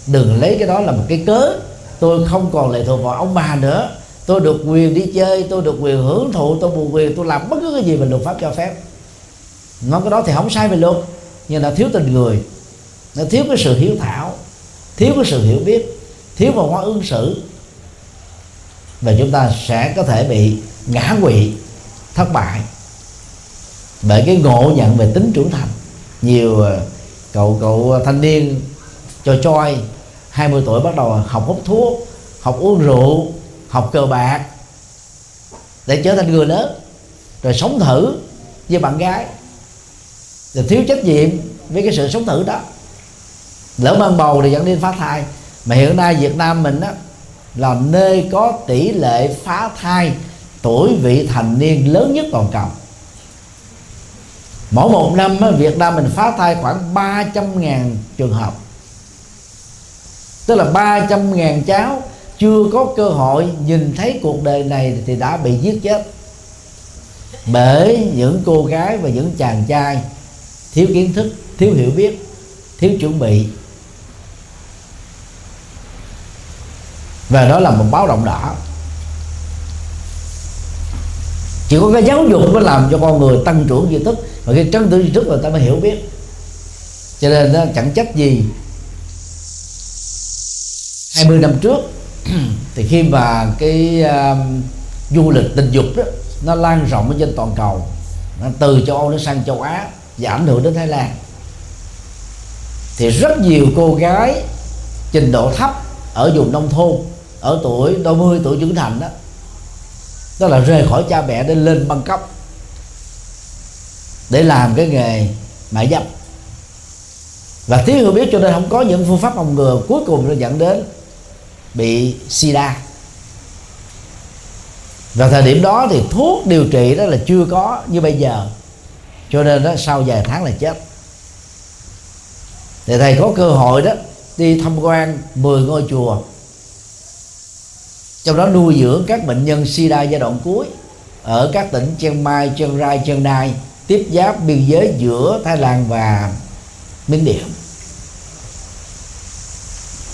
S1: đừng lấy cái đó là một cái cớ. Tôi không còn lệ thuộc vào ông bà nữa. Tôi được quyền đi chơi, tôi được quyền hưởng thụ, tôi được quyền tôi làm bất cứ cái gì mà luật pháp cho phép. Nó cái đó thì không sai về luật, nhưng là thiếu tình người. Nó thiếu cái sự hiếu thảo, thiếu cái sự hiểu biết, thiếu văn hóa ứng xử. Và chúng ta sẽ có thể bị ngã quỵ thất bại. Bởi cái ngộ nhận về tính trưởng thành. Nhiều ờ, cậu cậu thanh niên cho choi 20 tuổi bắt đầu học hút thuốc, học uống rượu, học cờ bạc, để trở thành người lớn, rồi sống thử với bạn gái. Rồi thiếu trách nhiệm với cái sự sống thử đó. Lỡ mang bầu thì dẫn đến phá thai. Mà hiện nay Việt Nam mình á, là nơi có tỷ lệ phá thai tuổi vị thành niên lớn nhất toàn cầu. Mỗi một năm Việt Nam mình phá thai khoảng 300 ngàn trường hợp. Tức là 300 ngàn cháu chưa có cơ hội nhìn thấy cuộc đời này thì đã bị giết chết. Bởi những cô gái và những chàng trai thiếu kiến thức, thiếu hiểu biết, thiếu chuẩn bị. Và đó là một báo động đỏ chỉ có cái giáo dục mới làm cho con người tăng trưởng duy thức. Và khi tăng trưởng duy thức là ta mới hiểu biết. Cho nên nó chẳng trách gì. 20 năm trước thì khi mà cái uh, du lịch tình dục đó nó lan rộng ở trên toàn cầu nó từ châu Âu đến sang châu Á và ảnh hưởng đến Thái Lan. Thì rất nhiều cô gái trình độ thấp ở vùng nông thôn ở tuổi đôi mươi tuổi trưởng thành đó đó là rời khỏi cha mẹ để lên Bangkok để làm cái nghề mại dâm. Và thiếu hiểu biết cho nên không có những phương pháp phòng ngừa cuối cùng nó dẫn đến bị sida. Và thời điểm đó thì thuốc điều trị đó là chưa có như bây giờ, cho nên đó sau vài tháng là chết. Thì thầy có cơ hội đó đi tham quan 10 ngôi chùa trong đó nuôi dưỡng các bệnh nhân sida giai đoạn cuối ở các tỉnh Chiang Mai, Chiang Rai, Chiang Nai tiếp giáp biên giới giữa Thái Lan và Miến Điện.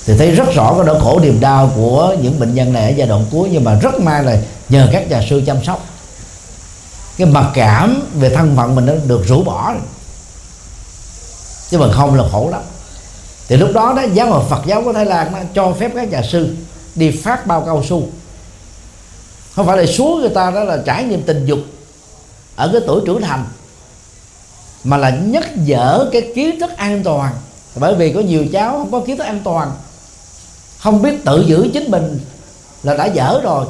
S1: Thì thấy rất rõ cái nỗi khổ niềm đau của những bệnh nhân này ở giai đoạn cuối nhưng mà rất may là nhờ các nhà sư chăm sóc. Cái mặc cảm về thân phận mình nó được rũ bỏ rồi. chứ mà không là khổ lắm. Thì lúc đó đó giáo hội Phật giáo của Thái Lan nó cho phép các nhà sư đi phát bao cao su. Không phải là số người ta đó là trải nghiệm tình dục ở cái tuổi trưởng thành, mà là nhắc dở cái kiến thức an toàn. Bởi vì có nhiều cháu không có kiến thức an toàn, không biết tự giữ chính mình là đã dở rồi.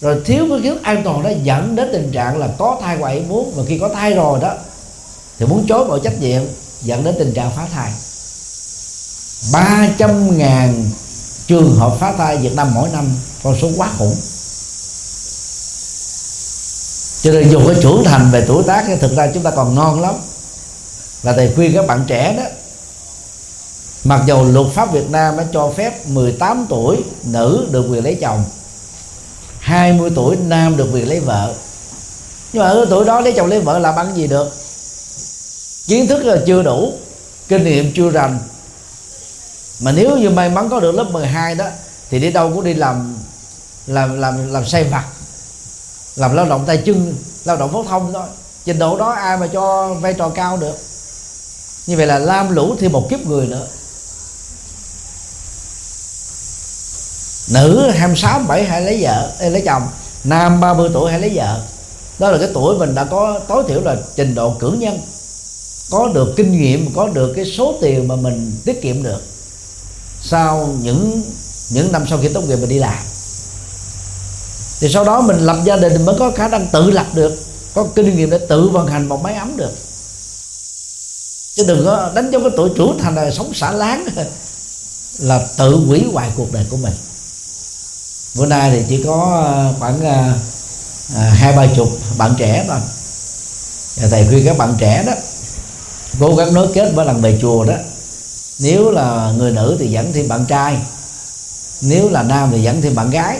S1: Rồi thiếu cái kiến thức an toàn đó dẫn đến tình trạng là có thai ngoài ý muốn, và khi có thai rồi đó, thì muốn chối mọi trách nhiệm, dẫn đến tình trạng phá thai. 300 ngàn trường hợp phá thai Việt Nam mỗi năm, con số quá khủng. Cho nên dùng cái trưởng thành về tuổi tác thì thực ra chúng ta còn non lắm. Và thầy khuyên các bạn trẻ đó, mặc dù luật pháp Việt Nam đã cho phép 18 tuổi nữ được quyền lấy chồng 20 tuổi nam được quyền lấy vợ. Nhưng mà ở tuổi đó lấy chồng lấy vợ làm ăn gì được? Kiến thức là chưa đủ, kinh nghiệm chưa rành mà nếu như may mắn có được lớp 12 đó, thì đi đâu cũng đi làm làm làm làm xây vặt, làm lao động tay chân, lao động phổ thông thôi. Trình độ đó ai mà cho vai trò cao được. Như vậy là lam lũ thêm một kiếp người nữa. Nữ 26 7 hay lấy vợ hay lấy chồng, nam 30 tuổi hay lấy vợ. Đó là cái tuổi mình đã có tối thiểu là trình độ cử nhân. Có được kinh nghiệm, có được cái số tiền mà mình tiết kiệm được sau những những năm sau khi tốt nghiệp mình đi làm. Thì sau đó mình lập gia đình mới có khả năng tự lập được, có kinh nghiệm để tự vận hành một máy ấm được. Chứ đừng có đánh dấu cái tuổi trưởng thành là sống xả láng là tự hủy hoại cuộc đời của mình. Bữa nay thì chỉ có ờ, khoảng ờ, ờ, hai, ba chục bạn trẻ thôi. Và thầy khuyên các bạn trẻ đó, cố gắng nối kết với lần về chùa đó nếu là người nữ thì dẫn thêm bạn trai. Nếu là nam thì dẫn thêm bạn gái.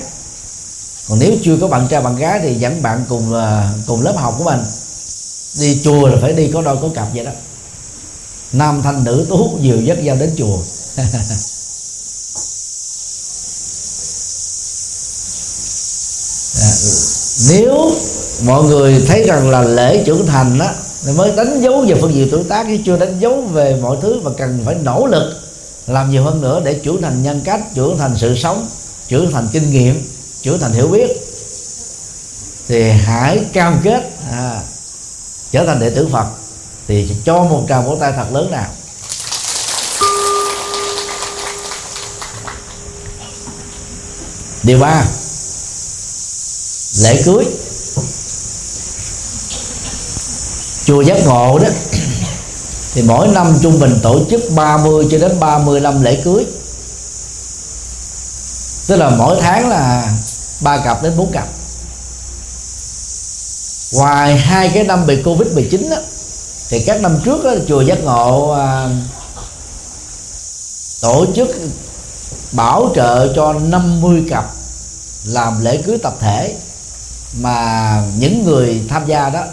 S1: Còn nếu chưa có bạn trai, bạn gái thì dẫn bạn cùng à, cùng lớp học của mình. Đi chùa là phải đi có đôi có cặp vậy đó. Nam thanh nữ tú, nhiều dắt giao đến chùa. Dạ. Nếu mọi người thấy rằng là lễ trưởng thành đó thì mới đánh dấu về phương diện tuổi tác chứ chưa đánh dấu về mọi thứ và cần phải nỗ lực làm nhiều hơn nữa để trưởng thành nhân cách trưởng thành sự sống trưởng thành kinh nghiệm trưởng thành hiểu biết. Thì hãy cam kết à, trở thành đệ tử Phật thì cho một tràng vỗ tay thật lớn nào. Điều ba lễ cưới. Chùa giác ngộ đó thì mỗi năm trung bình tổ chức 30 cho đến 35 lễ cưới. Tức là mỗi tháng là ba cặp đến bốn cặp. Ngoài hai cái năm bị covid 19 đó, thì các năm trước đó, chùa giác ngộ à, tổ chức bảo trợ cho 50 cặp làm lễ cưới tập thể mà những người tham gia đó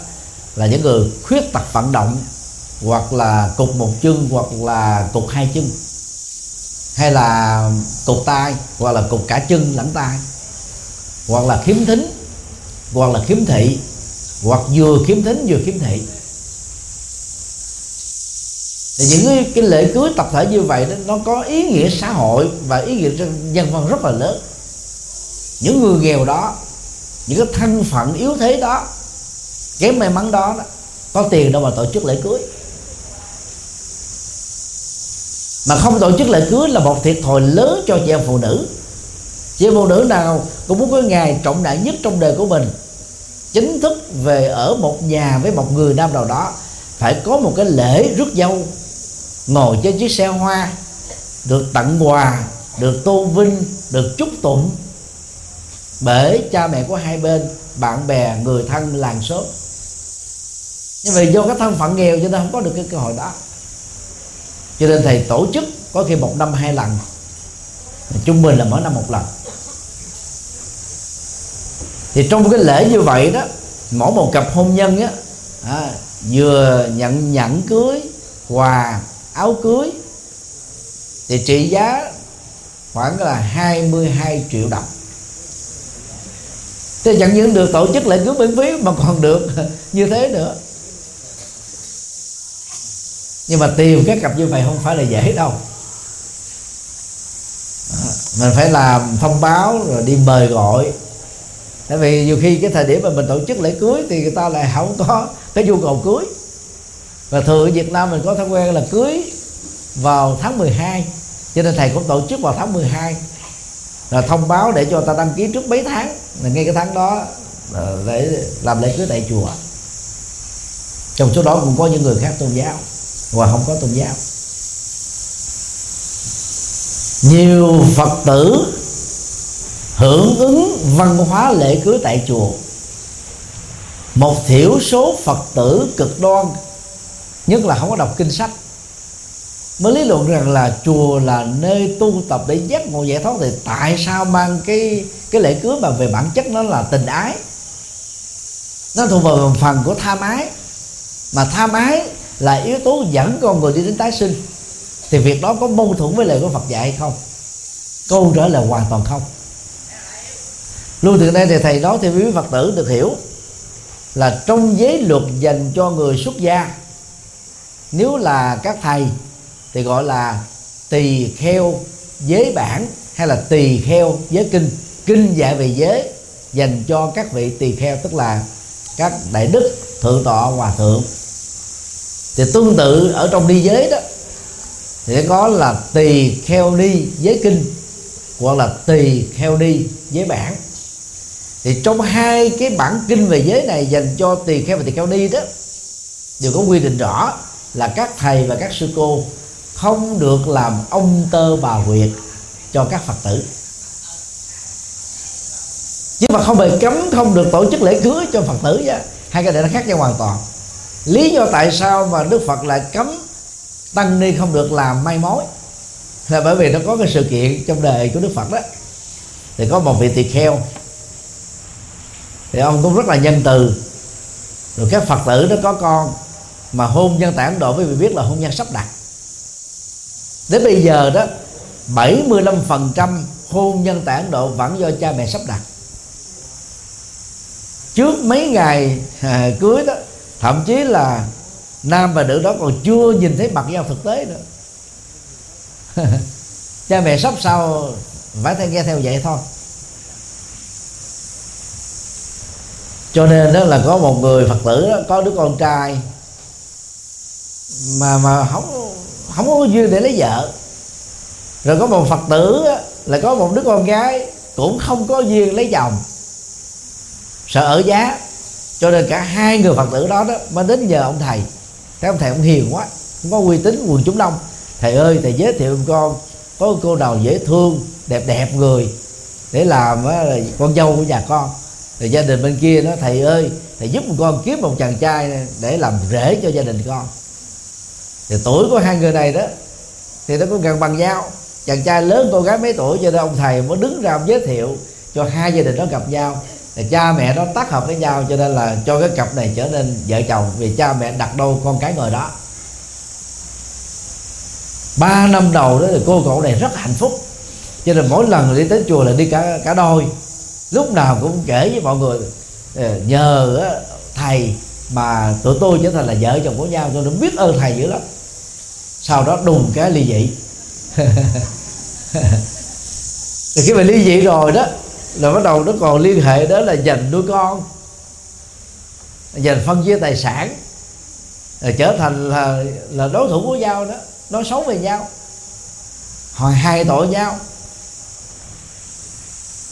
S1: là những người khuyết tật vận động hoặc là cục một chân hoặc là cục hai chân hay là cục tay hoặc là cục cả chân lẫn tay hoặc là khiếm thính hoặc là khiếm thị hoặc vừa khiếm thính vừa khiếm thị. Thì những cái, cái lễ cưới tập thể như vậy đó, nó có ý nghĩa xã hội và ý nghĩa nhân văn rất là lớn. Những người nghèo đó những cái thân phận yếu thế đó kém may mắn đó, đó có tiền đâu mà tổ chức lễ cưới. Mà không tổ chức lễ cưới là một thiệt thòi lớn cho chị em phụ nữ. Chị em phụ nữ nào cũng muốn có ngày trọng đại nhất trong đời của mình. Chính thức về ở một nhà với một người nam nào đó phải có một cái lễ rước dâu ngồi trên chiếc xe hoa được tặng quà được tôn vinh được chúc tụng. Bởi cha mẹ của hai bên bạn bè người thân làng xóm nhưng vì do cái thân phận nghèo cho nên không có được cái cơ hội đó. Cho nên thầy tổ chức có khi một năm hai lần. Trung bình là mỗi năm một lần. Thì trong cái lễ như vậy đó mỗi một cặp hôn nhân á à, vừa nhận nhẫn cưới quà áo cưới thì trị giá khoảng là 22 triệu đồng. Thế chẳng những được tổ chức lễ cưới miễn phí mà còn được như thế nữa nhưng mà tìm các cặp như vậy không phải là dễ đâu. À, mình phải làm thông báo rồi đi mời gọi. Tại vì nhiều khi cái thời điểm mà mình tổ chức lễ cưới thì người ta lại không có cái nhu cầu cưới. Và thường ở Việt Nam mình có thói quen là cưới vào tháng 12 cho nên thầy cũng tổ chức vào tháng 12 là thông báo để cho ta đăng ký trước mấy tháng. Là ngay cái tháng đó để làm lễ cưới tại chùa. Trong số đó cũng có những người khác tôn giáo và không có tôn giáo. Nhiều phật tử hưởng ứng văn hóa lễ cưới tại chùa. Một thiểu số phật tử cực đoan, nhất là không có đọc kinh sách, mới lý luận rằng là chùa là nơi tu tập để giác ngộ giải thoát thì tại sao mang cái cái lễ cưới mà về bản chất nó là tình ái? Nó thuộc vào phần của tham ái mà tham ái là yếu tố dẫn con người đi đến tái sinh, thì việc đó có mâu thuẫn với lời của Phật dạy hay không? Câu trả lời hoàn toàn không. Luôn từ đây thì thầy nói thì quý Phật tử được hiểu là trong giới luật dành cho người xuất gia, nếu là các thầy thì gọi là tỳ kheo giới bản hay là tỳ kheo giới kinh. Kinh dạy về giới dành cho các vị tỳ kheo, tức là các đại đức, thượng tọa, hòa thượng thì tương tự ở trong đi giới đó, thì có là tỳ kheo ni giới kinh, hoặc là tỳ kheo ni giới bản. Thì trong hai cái bản kinh về giới này dành cho tỳ kheo và tỳ kheo ni đó, đều có quy định rõ là các thầy và các sư cô không được làm ông tơ bà huyệt cho các phật tử. Chứ mà không hề cấm, không được tổ chức lễ cưới cho phật tử nha. Hai cái này nó khác nhau hoàn toàn lý do tại sao mà đức phật lại cấm tăng ni không được làm may mối? Là bởi vì nó có cái sự kiện trong đời của đức phật đó. Thì có một vị tỳ kheo. Thì ông cũng rất là nhân từ. Rồi các phật tử nó có con mà hôn nhân tại Ấn Độ quý vị biết là hôn nhân sắp đặt. Đến bây giờ đó 75% hôn nhân tại Ấn Độ vẫn do cha mẹ sắp đặt. Trước mấy ngày à, cưới đó thậm chí là nam và nữ đó còn chưa nhìn thấy mặt nhau thực tế nữa. Cha mẹ sắp sau phải theo nghe theo vậy thôi. Cho nên đó là có một người phật tử đó, có đứa con trai mà mà không không có duyên để lấy vợ. Rồi có một phật tử đó, là có một đứa con gái cũng không có duyên lấy chồng. Sợ ở giá cho nên cả hai người phật tử đó đó, mới đến nhờ ông thầy. Cái ông thầy ông hiền quá, không có uy tín quần chúng đông. Thầy ơi, thầy giới thiệu con, có cô nào dễ thương, đẹp đẹp người, để làm con dâu của nhà con. Thì gia đình bên kia nó thầy ơi, thầy giúp con kiếm một chàng trai để làm rễ cho gia đình con. Thì tuổi của hai người này đó, thì nó cũng gần bằng nhau. Chàng trai lớn, cô gái mấy tuổi, cho nên ông thầy mới đứng ra giới thiệu cho hai gia đình đó gặp nhau thì cha mẹ đó tác hợp với nhau cho nên là cho cái cặp này trở nên vợ chồng vì cha mẹ đặt đâu con cái ngồi đó. Ba năm đầu đó thì cô cậu này rất hạnh phúc. Cho nên mỗi lần đi tới chùa là đi cả cả đôi. Lúc nào cũng kể với mọi người ờ, nhờ thầy mà tụi tôi trở thành là vợ chồng của nhau, tôi nó biết ơn thầy dữ lắm. Sau đó đùng cái ly dị. Thì khi mà ly dị rồi đó là bắt đầu nó còn liên hệ đó là dành nuôi con, dành phân chia tài sản, rồi trở thành là là đối thủ của nhau đó, nói xấu về nhau hỏi hai tội nhau.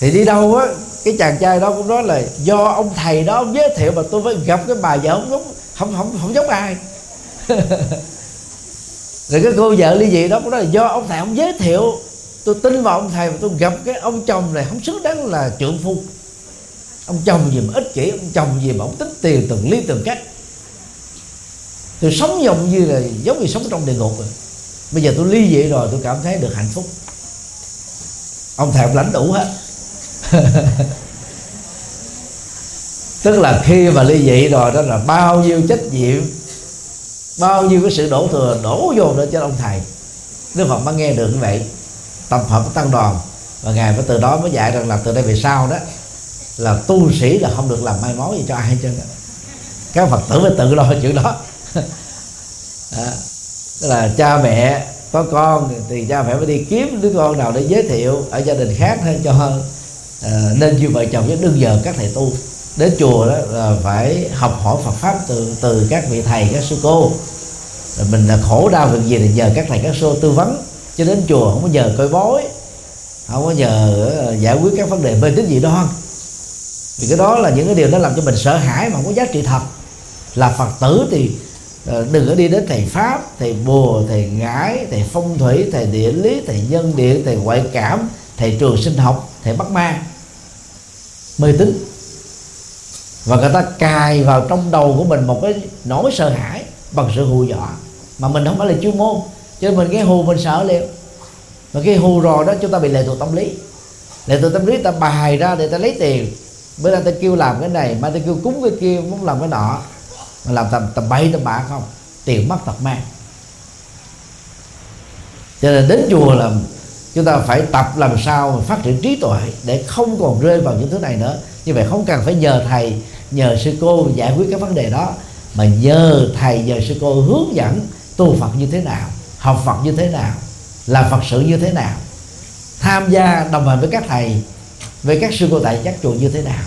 S1: Thì đi đâu á, cái chàng trai đó cũng nói là do ông thầy đó ông giới thiệu mà tôi phải gặp cái bà vợ không giống, không không không giống ai. Rồi cái cô vợ ly dị đó cũng nói là do ông thầy ông giới thiệu tôi tin vào ông thầy mà tôi gặp cái ông chồng này không xứng đáng là trượng phu. Ông chồng gì mà ích kỷ, ông chồng gì mà ông tính tiền, từng ly, từng cách tôi sống giống như là giống như sống trong địa ngục rồi. Bây giờ tôi ly dị rồi, tôi cảm thấy được hạnh phúc. Ông thầy ông lãnh đủ hết. Tức là khi mà ly dị rồi đó là bao nhiêu trách nhiệm, bao nhiêu cái sự đổ thừa đổ vô đó cho ông thầy. Đức phật mới nghe được như vậy tập hợp tăng đoàn. Và ngài mới từ đó mới dạy rằng là từ đây về sau đó là tu sĩ là không được làm mai mối gì cho ai hết trơn các phật tử phải tự lo chuyện đó. À, tức là cha mẹ có con thì cha mẹ phải đi kiếm đứa con nào để giới thiệu ở gia đình khác hay cho à, nên như vợ chồng với đương giờ các thầy tu. Đến chùa đó là phải học hỏi Phật pháp từ từ các vị thầy các sư cô. Rồi mình là khổ đau việc gì thì nhờ các thầy các sư tư vấn cho đến chùa không có nhờ coi bói, không có nhờ ờ, giải quyết các vấn đề mê tín dị đoan vì cái đó là những cái điều nó làm cho mình sợ hãi mà không có giá trị thật. Là phật tử thì ờ, đừng có đi đến thầy pháp, thầy bùa thầy ngải, thầy phong thủy, thầy địa lý, thầy nhân điện thầy ngoại cảm, thầy trường sinh học, thầy bắt ma. Mê tín. Và người ta cài vào trong đầu của mình một cái nỗi sợ hãi bằng sự hù dọa mà mình không phải là chuyên môn cho nên mình cái hù mình sợ liền. Mà cái hù rồi đó chúng ta bị lệ thuộc tâm lý. Lệ thuộc tâm lý ta bài ra để ta lấy tiền. Bữa nay ta kêu làm cái này, mai ta kêu cúng cái kia, muốn làm cái nọ. Mà làm tầm tầm bay tầm bạ không? Tiền mất tật mang. Cho nên đến chùa là chúng ta phải tập làm sao phát triển trí tuệ để không còn rơi vào những thứ này nữa. Như vậy không cần phải nhờ thầy, nhờ sư cô giải quyết các vấn đề đó. Mà nhờ thầy, nhờ sư cô hướng dẫn tu phật như thế nào học phật như thế nào làm phật sự như thế nào tham gia đồng hành với các thầy với các sư cô tại các chùa như thế nào.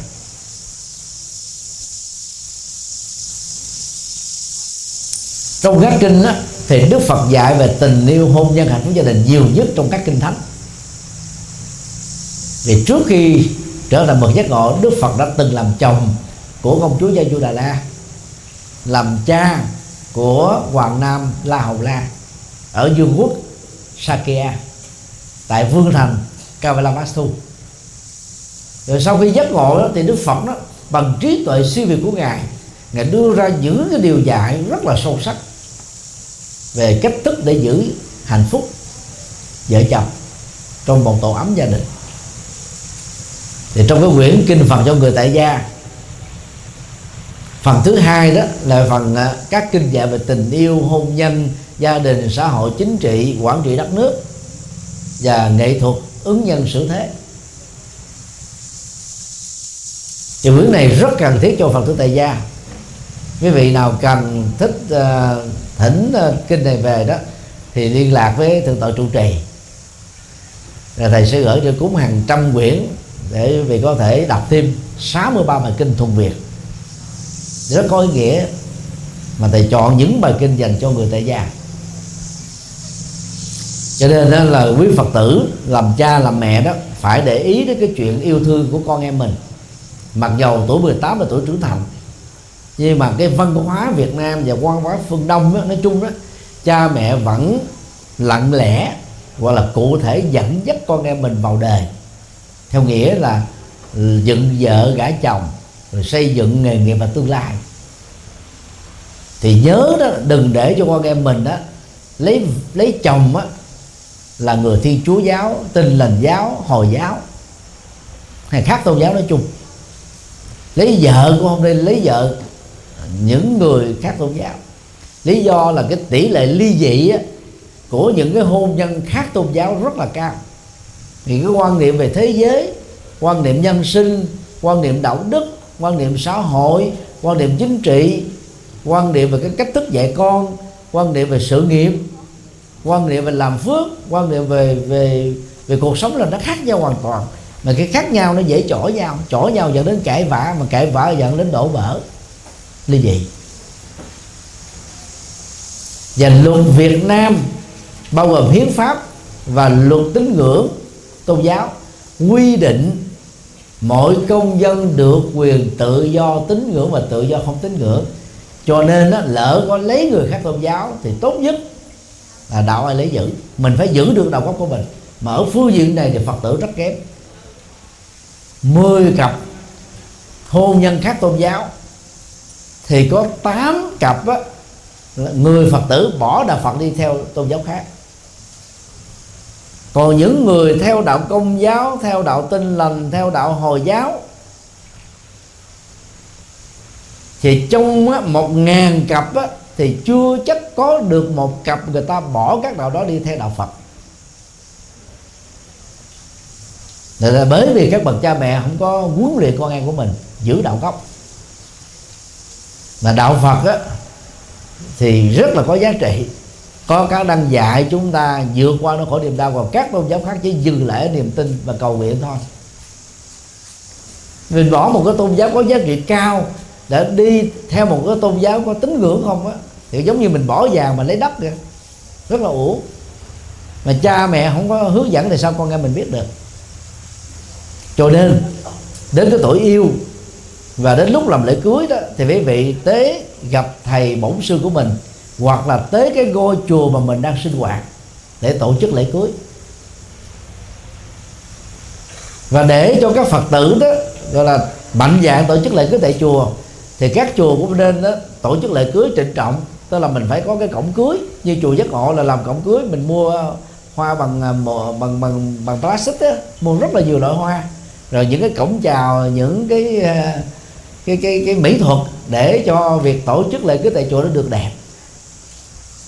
S1: Trong các kinh đó, thì đức phật dạy về tình yêu hôn nhân hạnh phúc gia đình nhiều nhất trong các kinh thánh. Vì trước khi trở thành bậc giác ngộ đức phật đã từng làm chồng của công chúa gia du đà la làm cha của hoàng nam la hầu la ở vương quốc sakya tại vương thành kavalavastu. Rồi sau khi giác ngộ đó, thì đức phật đó bằng trí tuệ siêu việt của ngài ngài đưa ra những cái điều dạy rất là sâu sắc về cách thức để giữ hạnh phúc vợ chồng trong một tổ ấm gia đình. Thì trong cái quyển kinh phật cho người tại gia phần thứ hai đó là phần à, các kinh dạy về tình yêu hôn nhân gia đình xã hội chính trị quản trị đất nước và nghệ thuật ứng nhân xử thế. Thì quyển này rất cần thiết cho phật tử tại gia. Quý vị nào cần thích uh, thỉnh uh, kinh này về đó thì liên lạc với thượng tọa trụ trì. Là thầy sẽ gửi cho cúng hàng trăm quyển để quý vị có thể đọc thêm 63 bài kinh thuần việt rất có ý nghĩa mà thầy chọn những bài kinh dành cho người tại gia. Cho nên đó là quý phật tử làm cha làm mẹ đó phải để ý đến cái chuyện yêu thương của con em mình. Mặc dầu tuổi 18 là tuổi trưởng thành nhưng mà cái văn hóa Việt Nam và văn hóa phương Đông đó, nói chung đó cha mẹ vẫn lặng lẽ hoặc là cụ thể dẫn dắt con em mình vào đời. Theo nghĩa là dựng vợ gả chồng rồi xây dựng nghề nghiệp và tương lai. Thì nhớ đó đừng để cho con em mình đó lấy lấy chồng á là người thiên chúa giáo tin lành giáo hồi giáo. Hay khác tôn giáo nói chung. Lấy vợ cũng không nên lấy vợ. Những người khác tôn giáo. Lý do là cái tỷ lệ ly dị á, của những cái hôn nhân khác tôn giáo rất là cao. Thì cái quan niệm về thế giới quan niệm nhân sinh quan niệm đạo đức quan niệm xã hội, quan niệm chính trị, quan niệm về cái cách thức dạy con, quan niệm về sự nghiệp, quan niệm về làm phước, quan niệm về về về cuộc sống là nó khác nhau hoàn toàn. Mà cái khác nhau nó dễ chỏ nhau chỏ nhau dẫn đến cãi vã, mà cãi vã dẫn đến đổ vỡ. Ly dị và luật Việt Nam bao gồm hiến pháp và luật tín ngưỡng tôn giáo quy định mỗi công dân được quyền tự do tín ngưỡng và tự do không tín ngưỡng. Cho nên đó, lỡ có lấy người khác tôn giáo thì tốt nhất là đạo ai lấy giữ. Mình phải giữ được đầu gốc của mình. Mà ở phương diện này thì phật tử rất kém. 10 cặp hôn nhân khác tôn giáo thì có 8 cặp á, người phật tử bỏ đạo phật đi theo tôn giáo khác còn những người theo đạo công giáo theo đạo tinh lành theo đạo hồi giáo thì trong á, một ngàn cặp á, thì chưa chắc có được một cặp người ta bỏ các đạo đó đi theo đạo Phật. Nên là bởi vì các bậc cha mẹ không có huấn luyện con em của mình giữ đạo gốc. Mà đạo Phật á, thì rất là có giá trị có các đang dạy chúng ta vượt qua nó khỏi niềm đau còn các tôn giáo khác chỉ dừng lại niềm tin và cầu nguyện thôi. Mình bỏ một cái tôn giáo có giá trị cao để đi theo một cái tôn giáo có tín ngưỡng không á, thì giống như mình bỏ vàng mà lấy đất kìa. Rất là uổng. Mà cha mẹ không có hướng dẫn thì sao con em mình biết được? Cho nên, đến cái tuổi yêu và đến lúc làm lễ cưới đó, thì quý vị tế gặp thầy bổn sư của mình hoặc là tới cái ngôi chùa mà mình đang sinh hoạt để tổ chức lễ cưới. Và để cho các phật tử đó gọi là mạnh dạng tổ chức lễ cưới tại chùa thì các chùa cũng nên đó, tổ chức lễ cưới trịnh trọng. Tức là mình phải có cái cổng cưới như chùa giác ngộ là làm cổng cưới mình mua hoa bằng à, bằng bằng bằng bằng plastic á mua rất là nhiều loại hoa. Rồi những cái cổng chào những cái à, cái cái cái mỹ thuật để cho việc tổ chức lễ cưới tại chùa nó được đẹp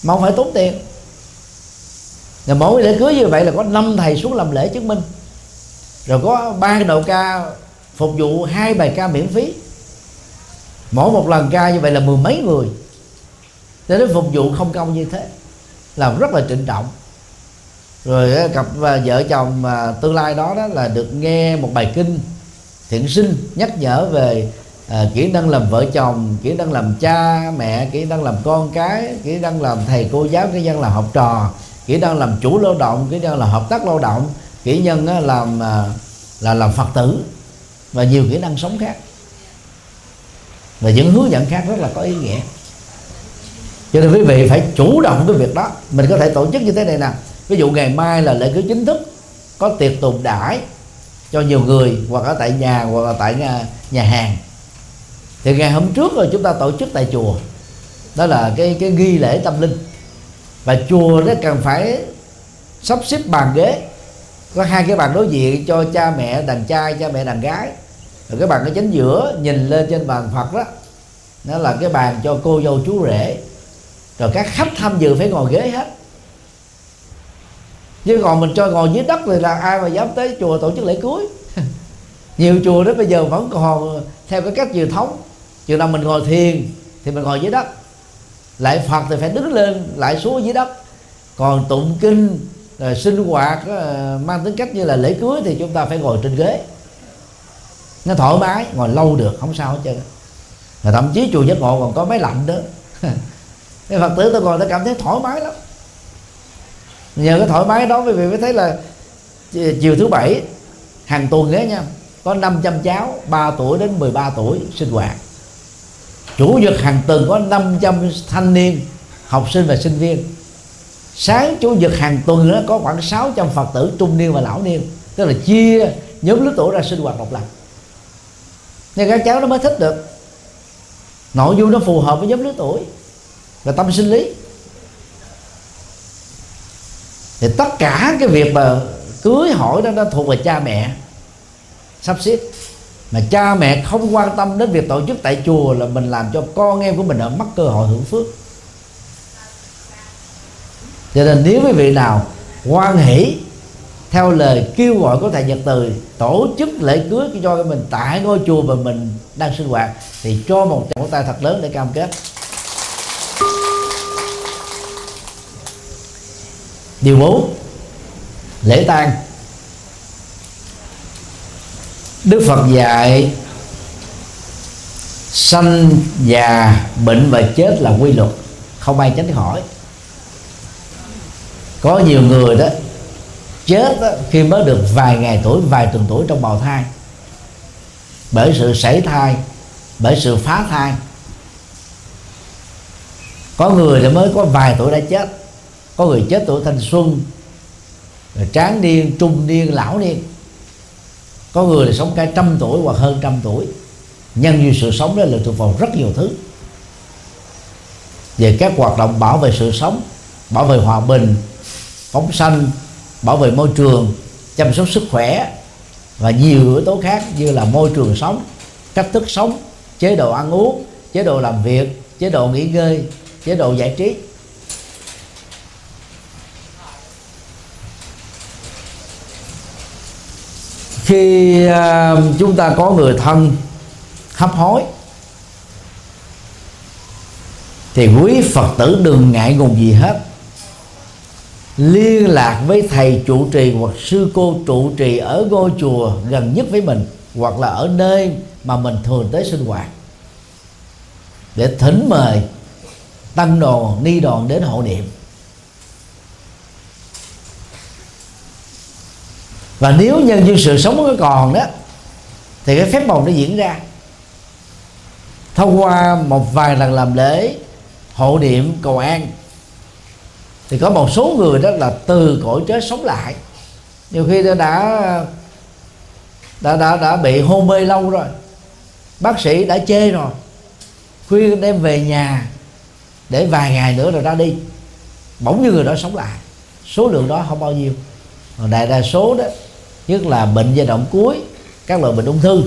S1: mà không phải tốn tiền. Rồi mỗi lễ cưới như vậy là có năm thầy xuống làm lễ chứng minh. Rồi có ba đầu ca phục vụ hai bài ca miễn phí. Mỗi một lần ca như vậy là mười mấy người. Để đến phục vụ không công như thế, làm rất là trịnh trọng. Rồi ờ, cặp ờ, vợ chồng ờ, tương lai đó đó là được nghe một bài kinh thiện sinh nhắc nhở về à, kỹ năng làm vợ chồng kỹ năng làm cha mẹ kỹ năng làm con cái kỹ năng làm thầy cô giáo kỹ năng làm học trò kỹ năng làm chủ lao động kỹ năng là hợp tác lao động kỹ nhân á, làm à, là làm phật tử và nhiều kỹ năng sống khác. Và những hướng dẫn khác rất là có ý nghĩa. Cho nên quý vị phải chủ động cái việc đó. Mình có thể tổ chức như thế này nè. Ví dụ ngày mai là lễ cưới chính thức có tiệc tùng đãi cho nhiều người hoặc ở tại nhà hoặc là tại nhà, nhà hàng thì ngày hôm trước rồi chúng ta tổ chức tại chùa. Đó là cái cái nghi lễ tâm linh. Và chùa đó cần phải sắp xếp bàn ghế. Có hai cái bàn đối diện cho cha mẹ, đàn trai, cha mẹ, đàn gái. Rồi cái bàn ở chính giữa, nhìn lên trên bàn phật đó, nó là cái bàn cho cô dâu chú rể. Rồi các khách tham dự phải ngồi ghế hết. Chứ còn mình cho ngồi dưới đất thì là ai mà dám tới chùa tổ chức lễ cưới? Nhiều chùa đó bây giờ vẫn còn theo cái cách truyền thống chừng nào mình ngồi thiền thì mình ngồi dưới đất. Lại phật thì phải đứng lên, lại xuống dưới đất. Còn tụng kinh, rồi sinh hoạt ờ, mang tính cách như là lễ cưới thì chúng ta phải ngồi trên ghế. Nó thoải mái, ngồi lâu được, không sao hết trơn. Và thậm chí chùa giác ngộ còn có máy lạnh đó cái phật tử tôi ngồi tôi cảm thấy thoải mái lắm. Nhờ cái thoải mái đó quý vị mới thấy là chiều thứ bảy, hàng tuần đấy nha, có 500 cháu 3 tuổi đến 13 tuổi sinh hoạt chủ nhật hàng tuần có 500 thanh niên, học sinh và sinh viên. Sáng chủ nhật hàng tuần nữa có khoảng 600 phật tử, trung niên và lão niên. Tức là chia nhóm lứa tuổi ra sinh hoạt độc lập. Nên các cháu nó mới thích được. Nội dung nó phù hợp với nhóm lứa tuổi và tâm sinh lý. Thì tất cả cái việc mà cưới hỏi đó, nó thuộc về cha mẹ. Sắp xếp mà cha mẹ không quan tâm đến việc tổ chức tại chùa là mình làm cho con em của mình ở mất cơ hội hưởng phước. Cho nên nếu quý vị nào quan hỷ theo lời kêu gọi của thầy Nhật Từ, tổ chức lễ cưới cho mình tại ngôi chùa mà mình đang sinh hoạt, thì cho một tràng tay thật lớn để cam kết. Điều bốn, lễ tang đức phật dạy sanh già bệnh và chết là quy luật. Không ai tránh khỏi. Có nhiều người đó chết đó, khi mới được vài ngày tuổi vài tuần tuổi trong bào thai. Bởi sự sảy thai bởi sự phá thai. Có người thì mới có vài tuổi đã chết. Có người chết tuổi thanh xuân rồi tráng niên trung niên lão niên có người là sống cả trăm tuổi hoặc hơn trăm tuổi. Nhân duyên sự sống đó là thuộc vào rất nhiều thứ. Về các hoạt động bảo vệ sự sống, bảo vệ hòa bình, phóng sanh, bảo vệ môi trường, chăm sóc sức khỏe và nhiều yếu tố khác như là môi trường sống, cách thức sống, chế độ ăn uống, chế độ làm việc, chế độ nghỉ ngơi, chế độ giải trí. Khi uh, chúng ta có người thân hấp hối thì quý phật tử đừng ngại ngùng gì hết. Liên lạc với thầy trụ trì hoặc sư cô trụ trì ở ngôi chùa gần nhất với mình hoặc là ở nơi mà mình thường tới sinh hoạt để thỉnh mời tăng đoàn ni đoàn đến hộ niệm. Và nếu nhân duyên sự sống có còn đó thì cái phép màu nó diễn ra. Thông qua một vài lần làm lễ hộ niệm cầu an thì có một số người đó là từ cõi chết sống lại. Nhiều khi đã đã đã đã, đã bị hôn mê lâu rồi bác sĩ đã chê rồi khuyên đem về nhà để vài ngày nữa rồi ra đi. Bỗng như người đó sống lại. Số lượng đó không bao nhiêu. Còn đại đa số đó nhất là bệnh giai đoạn cuối, các loại bệnh ung thư.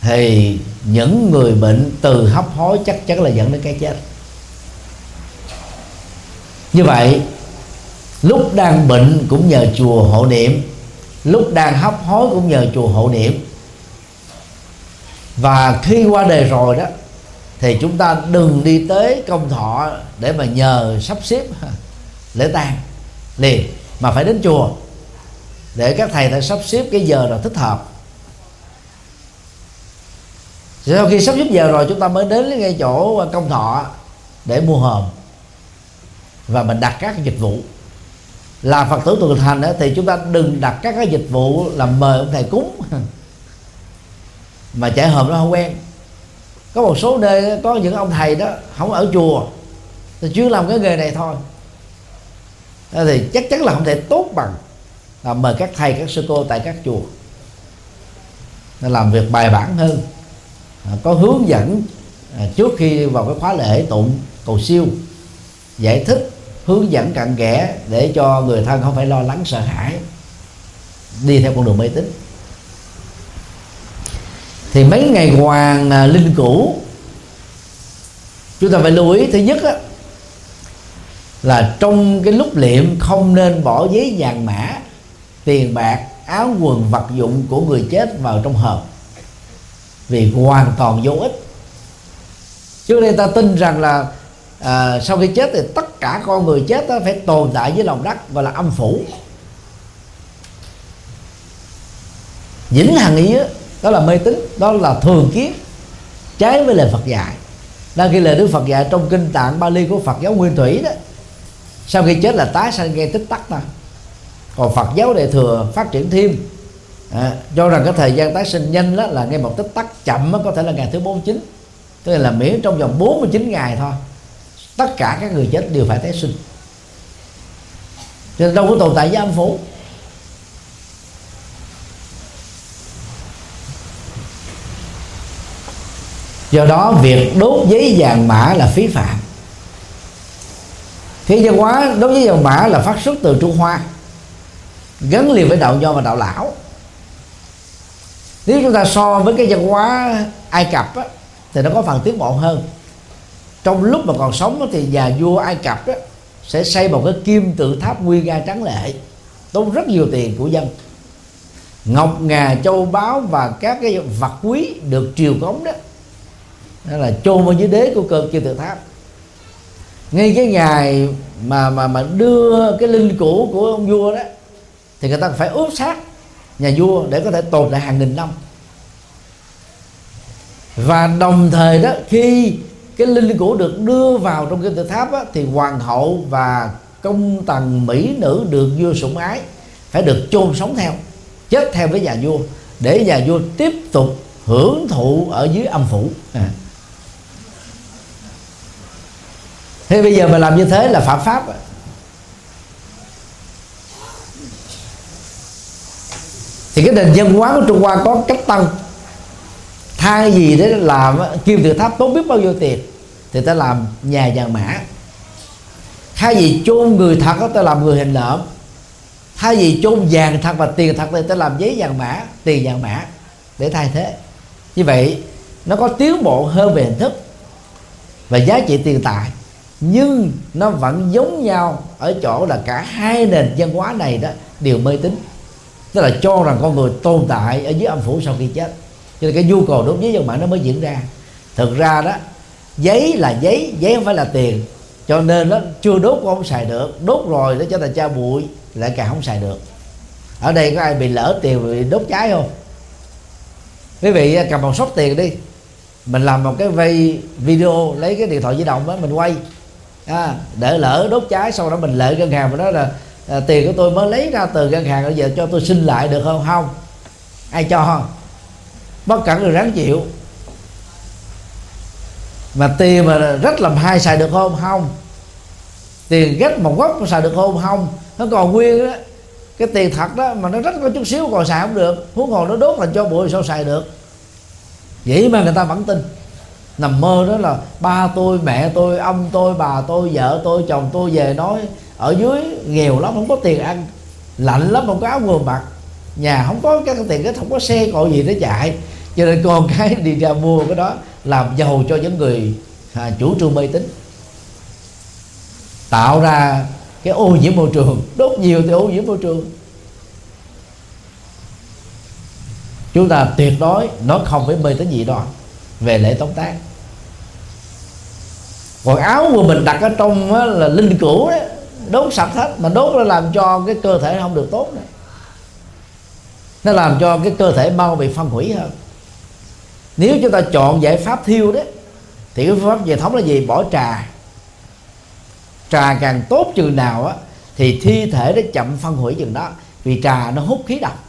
S1: Thì những người bệnh từ hấp hối chắc chắn là dẫn đến cái chết. Như vậy, lúc đang bệnh cũng nhờ chùa hộ niệm, lúc đang hấp hối cũng nhờ chùa hộ niệm. Và khi qua đời rồi đó, thì chúng ta đừng đi tới công thọ để mà nhờ sắp xếp lễ tang liền, mà phải đến chùa để các thầy phải sắp xếp cái giờ nào thích hợp. Sau khi sắp xếp giờ rồi, chúng ta mới đến ngay chỗ công thọ để mua hòm. Và mình đặt các dịch vụ. Là phật tử tuần thành thì chúng ta đừng đặt các cái dịch vụ làm mời ông thầy cúng. Mà chạy hòm nó không quen. Có một số nơi có những ông thầy đó không ở chùa, thì chuyên làm cái nghề này thôi. Thì chắc chắn là không thể tốt bằng là mời các thầy các sư cô tại các chùa nó làm việc bài bản hơn. À, có hướng dẫn à, trước khi vào cái khóa lễ tụng cầu siêu giải thích hướng dẫn cặn kẽ để cho người thân không phải lo lắng sợ hãi đi theo con đường mê tín. Thì mấy ngày hoàng à, linh cũ chúng ta phải lưu ý thứ nhất á, là trong cái lúc liệm không nên bỏ giấy vàng mã tiền bạc áo quần vật dụng của người chết vào trong hộp. Vì hoàn toàn vô ích. Trước đây ta tin rằng là à, sau khi chết thì tất cả con người chết đó phải tồn tại với lòng đất gọi là âm phủ. Vĩnh hằng ý đó, đó là mê tín đó là thường kiến trái với lời Phật dạy. Đang khi lời Đức Phật dạy trong kinh tạng Bali của Phật giáo Nguyên Thủy đó. Sau khi chết là tái sanh gây tích tắc ta còn Phật giáo đại thừa phát triển thêm. À, cho rằng cái thời gian tái sinh nhanh đó là ngay một tích tắc chậm đó, có thể là ngày thứ 49 tức là miễn trong vòng 49 ngày thôi tất cả các người chết đều phải tái sinh. Cho nên đâu có tồn tại với âm phủ. Do đó việc đốt giấy vàng mã là phí phạm. Khi văn hóa đốt giấy vàng mã là phát xuất từ trung hoa gắn liền với đạo nho và đạo lão. Nếu chúng ta so với cái văn hóa ai cập á, thì nó có phần tiến bộ hơn. Trong lúc mà còn sống thì nhà vua ai cập á, sẽ xây một cái kim tự tháp nguy nga trắng lệ tốn rất nhiều tiền của dân. Ngọc ngà châu báu và các cái vật quý được triều cống đó đó là chôn vào dưới đế của cơ kim tự tháp. Ngay cái ngày mà mà mà đưa cái linh cũ của ông vua đó thì người ta phải ướp xác nhà vua để có thể tồn tại hàng nghìn năm. Và đồng thời đó khi cái linh cữu được đưa vào trong kim tự tháp á, thì hoàng hậu và công tần mỹ nữ được vua sủng ái phải được chôn sống theo chết theo với nhà vua để nhà vua tiếp tục hưởng thụ ở dưới âm phủ. À. thế bây giờ mà làm như thế là phạm pháp thì cái nền văn hóa của trung hoa có cách tăng. Thay vì để làm kim tự tháp tốn biết bao nhiêu tiền, thì ta làm nhà vàng mã. Thay vì chôn người thật, ta làm người hình lợm. Thay vì chôn vàng thật và tiền thật, thì ta làm giấy vàng mã, tiền vàng mã để thay thế. Như vậy, nó có tiến bộ hơn về hình thức và giá trị tiền tài. Nhưng nó vẫn giống nhau ở chỗ là cả hai nền văn hóa này đó đều mê tín tức là cho rằng con người tồn tại ở dưới âm phủ sau khi chết. Cho nên cái nhu cầu đốt giấy dân mạng nó mới diễn ra. Thực ra đó giấy là giấy giấy không phải là tiền. Cho nên nó chưa đốt cũng không xài được. Đốt rồi nó cho thành cha bụi lại càng không xài được. Ở đây có ai bị lỡ tiền bị đốt cháy không? Quý vị cầm một sóc tiền đi. Mình làm một cái vay video lấy cái điện thoại di động đó mình quay. À, để lỡ đốt cháy sau đó mình lợi ngân hàng mà nói là à, tiền của tôi mới lấy ra từ ngân hàng bây giờ cho tôi xin lại được không? Không. Ai cho không? Bất cẩn rồi ráng chịu. Mà tiền mà rất làm hai xài được không? Không. Tiền rất một gốc xài được không? Không. Nó còn nguyên đó cái tiền thật đó mà nó rất có chút xíu còn xài không được. Huống hồ nó đốt là cho bụi sao xài được? Vậy mà người ta vẫn tin nằm mơ đó là ba tôi mẹ tôi ông tôi bà tôi vợ tôi chồng tôi về nói ở dưới nghèo lắm không có tiền ăn lạnh lắm không có áo quần mặc nhà không có cái tiền cái không có xe cộ gì để chạy. Cho nên con cái đi ra mua cái đó làm giàu cho những người à, chủ trương mê tín. Tạo ra cái ô nhiễm môi trường đốt nhiều thì ô nhiễm môi trường. Chúng ta tuyệt đối nó không phải mê tín gì đó về lễ tống tác còn áo của mình đặt ở trong á, là linh cữu đấy. Đốt sạch hết mà đốt nó làm cho cái cơ thể không được tốt nữa nó làm cho cái cơ thể mau bị phân hủy hơn. Nếu chúng ta chọn giải pháp thiêu đấy thì cái phương pháp truyền thống là gì? Bỏ trà. Trà càng tốt chừng nào á thì thi thể nó chậm phân hủy chừng đó. Vì trà nó hút khí độc.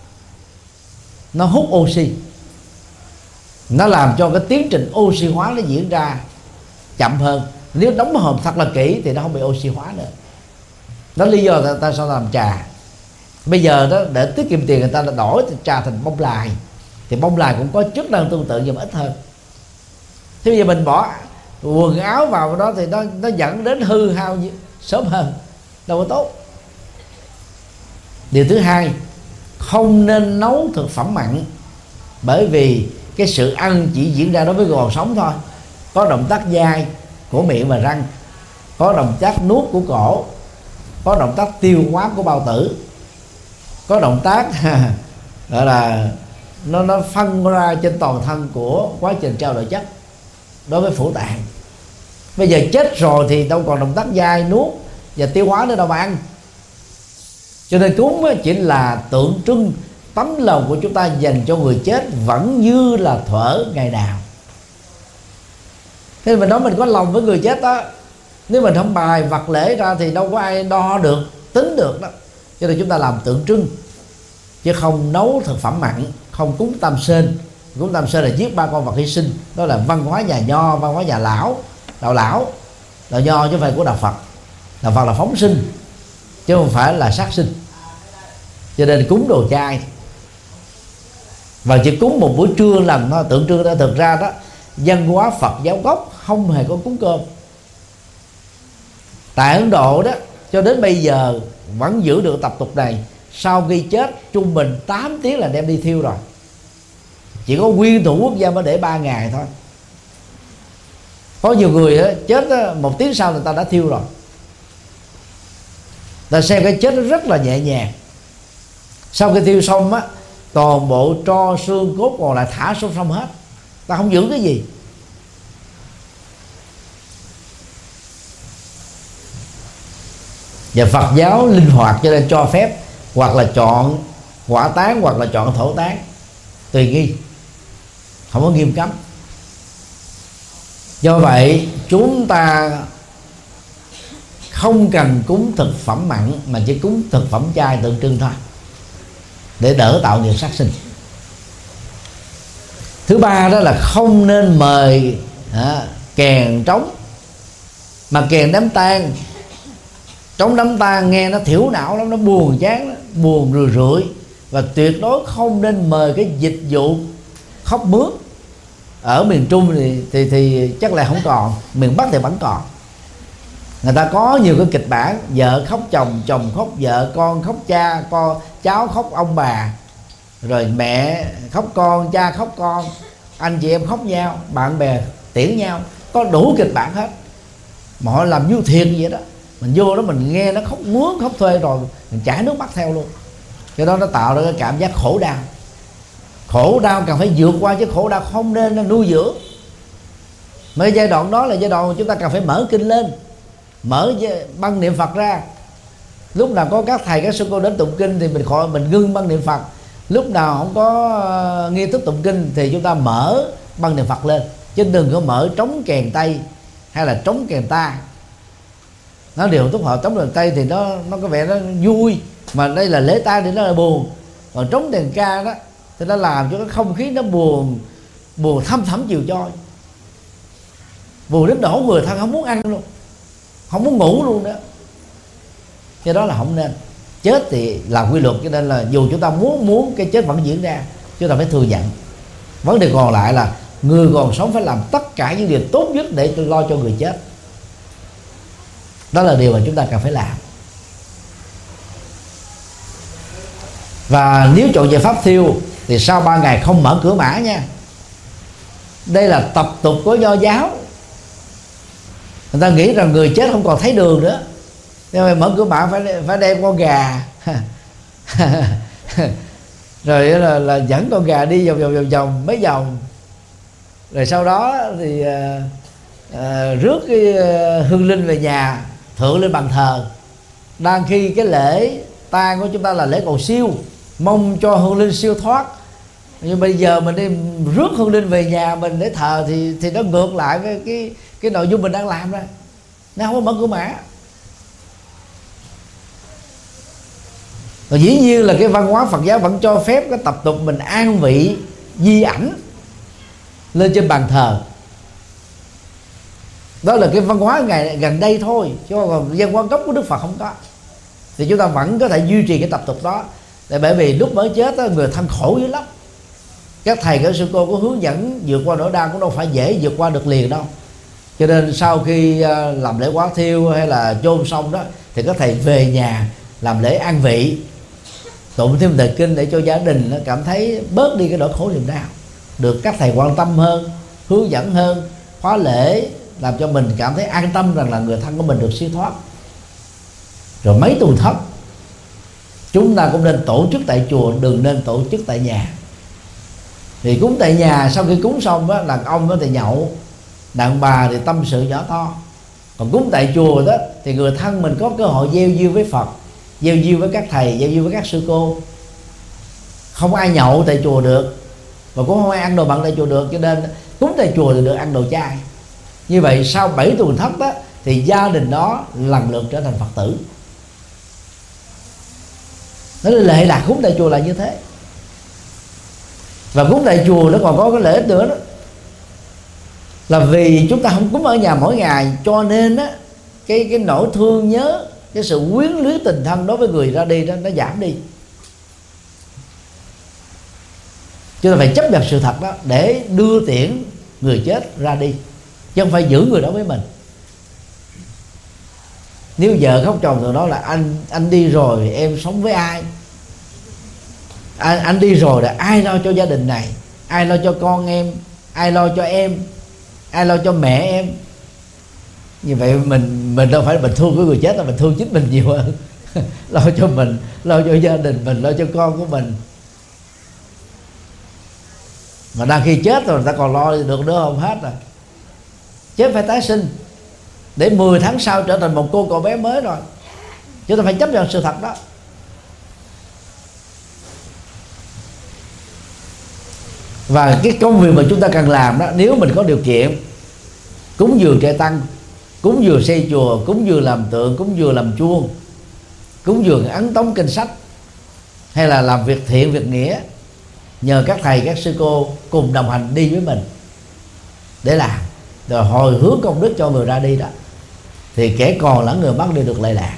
S1: Nó hút oxy. Nó làm cho cái tiến trình oxy hóa nó diễn ra chậm hơn nếu đóng hòm thật là kỹ thì nó không bị oxy hóa nữa. Đó lý do ta, ta sao làm trà. Bây giờ đó để tiết kiệm tiền người ta đã đổi trà thành bông lài. Thì bông lài cũng có chức năng tương tự nhưng mà ít hơn. Thế bây giờ mình bỏ quần áo vào đó thì nó nó dẫn đến hư hao sớm hơn. Đâu có tốt. Điều thứ hai không nên nấu thực phẩm mặn. Bởi vì cái sự ăn chỉ diễn ra đối với còn sống thôi. Có động tác dai của miệng và răng. Có động tác nuốt của cổ. Có động tác tiêu hóa của bao tử. Có động tác, gọi là, nó nó phân ra trên toàn thân của quá trình trao đổi chất đối với phủ tạng. Bây giờ chết rồi thì đâu còn động tác dai nuốt và tiêu hóa nữa đâu mà ăn. Cho nên cúng chỉ là tượng trưng tấm lòng của chúng ta dành cho người chết vẫn như là thở ngày nào thế mình nói mình có lòng với người chết đó nếu mình không bài vật lễ ra thì đâu có ai đo được, tính được đó. Cho nên chúng ta làm tượng trưng, chứ không nấu thực phẩm mặn, không cúng tam sên cúng tam sên là giết ba con vật hy sinh, đó là văn hóa nhà nho, văn hóa nhà lão, đạo lão. Đạo nho chứ không phải của đạo phật. Đạo phật là phóng sinh, chứ không phải là sát sinh. Cho nên cúng đồ chay. Và chỉ cúng một buổi trưa lần nó tượng trưng ra. Thực ra đó, văn hóa phật giáo gốc không hề có cúng cơm. Tại ấn độ đó cho đến bây giờ vẫn giữ được tập tục này. Sau khi chết trung bình 8 tiếng là đem đi thiêu rồi. Chỉ có nguyên thủ quốc gia mới để 3 ngày thôi. Có nhiều người đó, chết đó, một tiếng sau người ta đã thiêu rồi. Ta xem cái chết nó rất là nhẹ nhàng. Sau khi thiêu xong á toàn bộ tro xương cốt còn lại thả xuống sông hết. Ta không giữ cái gì. Và Phật giáo linh hoạt cho nên cho phép hoặc là chọn quả tán hoặc là chọn thổ tán. Tùy nghi. Không có nghiêm cấm. Do vậy chúng ta không cần cúng thực phẩm mặn mà chỉ cúng thực phẩm chay tượng trưng thôi. Để đỡ tạo nghiệp sát sinh. Thứ ba đó là không nên mời à, kèn trống. Mà kèn đám tang trong đám tang nghe nó thiểu não lắm, nó buồn chán buồn rười rượi. Và tuyệt đối không nên mời cái dịch vụ khóc mướt. Ở miền trung thì thì thì chắc là không còn, miền bắc thì vẫn còn. Người ta có nhiều cái kịch bản, vợ khóc chồng chồng khóc vợ, con khóc cha, con, cháu khóc ông bà. Rồi mẹ khóc con, cha khóc con, anh chị em khóc nhau, bạn bè tiễn nhau. Có đủ kịch bản hết. Mà họ làm như thiền vậy đó mình vô đó mình nghe nó khóc muốn khóc thuê rồi mình chảy nước mắt theo luôn. Cái đó nó tạo ra cái cảm giác khổ đau. Khổ đau cần phải vượt qua chứ khổ đau không nên nuôi dưỡng. Mấy giai đoạn đó là giai đoạn mà chúng ta cần phải mở kinh lên, mở băng niệm phật ra. Lúc nào có các thầy, các sư cô đến tụng kinh thì mình khỏi, mình ngưng băng niệm phật. Lúc nào không có ờ, nghi thức tụng kinh thì chúng ta mở băng niệm phật lên. Chứ đừng có mở trống kèn tay hay là trống kèn ta nó điều túc họ trống kèn tay thì nó nó có vẻ nó vui. Mà đây là lễ ta thì nó là buồn. Còn trống đèn ca đó, thì nó làm cho cái không khí nó buồn buồn thâm thẳm chiều choi. Buồn đến đổ người thân không muốn ăn luôn, không muốn ngủ luôn nữa cái đó là không nên. Chết thì là quy luật, cho nên là dù chúng ta muốn muốn cái chết vẫn diễn ra, chúng ta phải thừa nhận. Vấn đề còn lại là người còn sống phải làm tất cả những điều tốt nhất để lo cho người chết đó là điều mà chúng ta cần phải làm. Và nếu chọn giải pháp thiêu thì sau ba ngày không mở cửa mã nha. Đây là tập tục của do giáo. Người ta nghĩ rằng người chết không còn thấy đường nữa. Nên mà mở cửa mã phải phải đem con gà. Rồi là, là dẫn con gà đi vòng vòng vòng vòng mấy vòng. Rồi sau đó thì uh, uh, rước cái uh, hương linh về nhà thượng lên bàn thờ. Đang khi cái lễ tang của chúng ta là lễ cầu siêu, mong cho hương linh siêu thoát. Nhưng bây giờ mình đi rước hương linh về nhà mình để thờ thì thì nó ngược lại với cái cái nội dung mình đang làm ra nó không có mở cửa mã. Và dĩ nhiên là cái văn hóa Phật giáo vẫn cho phép cái tập tục mình an vị, di ảnh lên trên bàn thờ đó là cái văn hóa ngày gần đây thôi chứ còn văn hóa gốc của Đức Phật không có. Thì chúng ta vẫn có thể duy trì cái tập tục đó. Tại bởi vì lúc mới chết đó, người thân khổ dữ lắm. Các thầy các sư cô có hướng dẫn vượt qua nỗi đau cũng đâu phải dễ vượt qua được liền đâu. Cho nên sau khi à, làm lễ quá thiêu hay là chôn xong đó thì các thầy về nhà làm lễ an vị. Tụng thêm thời kinh để cho gia đình nó cảm thấy bớt đi cái nỗi khổ niềm đau. Được các thầy quan tâm hơn hướng dẫn hơn khóa lễ làm cho mình cảm thấy an tâm rằng là người thân của mình được siêu thoát. Rồi mấy tuần thất, chúng ta cũng nên tổ chức tại chùa, đừng nên tổ chức tại nhà. Thì cúng tại nhà, sau khi cúng xong đó đàn ông nó thì nhậu, đàn bà thì tâm sự nhỏ to. Còn cúng tại chùa đó, thì người thân mình có cơ hội gieo duyên với phật gieo duyên với các thầy gieo duyên với các sư cô. Không ai nhậu tại chùa được, và cũng không ai ăn đồ mặn tại chùa được, cho nên cúng tại chùa thì được ăn đồ chay như vậy sau 7 tuần thất đó thì gia đình đó lần lượt trở thành phật tử. Nó lệ lạc cúng tại chùa là như thế. Và cúng tại chùa nó còn có cái lễ nữa đó. Là vì chúng ta không cúng ở nhà mỗi ngày, cho nên á, cái cái nỗi thương nhớ, cái sự quyến luyến tình thân đối với người ra đi đó, nó giảm đi. Chúng ta phải chấp nhận sự thật đó để đưa tiễn người chết ra đi chứ không phải giữ người đó với mình. Nếu vợ khóc chồng từ đó là anh anh đi rồi em sống với ai? Anh, anh đi rồi là ai lo cho gia đình này? Ai lo cho con em? Ai lo cho em? Ai lo cho mẹ em? Như vậy mình mình đâu phải mình thương với người chết mà mình thương chính mình nhiều hơn. Lo cho mình lo cho gia đình mình lo cho con của mình. Mà đang khi chết rồi người ta còn lo được nữa không? Hết rồi chết phải tái sinh. Để 10 tháng sau trở thành một cô cậu bé mới rồi. Chúng ta phải chấp nhận sự thật đó. Và cái công việc mà chúng ta cần làm đó, nếu mình có điều kiện, cúng dường trẻ tăng, cúng dường xây chùa, cúng dường làm tượng, cúng dường làm chuông, cúng dường ấn tống kinh sách, hay là làm việc thiện, việc nghĩa, nhờ các thầy, các sư cô cùng đồng hành đi với mình để làm rồi hồi hướng công đức cho người ra đi đó, thì kẻ còn là người mất đi được lệ lạc.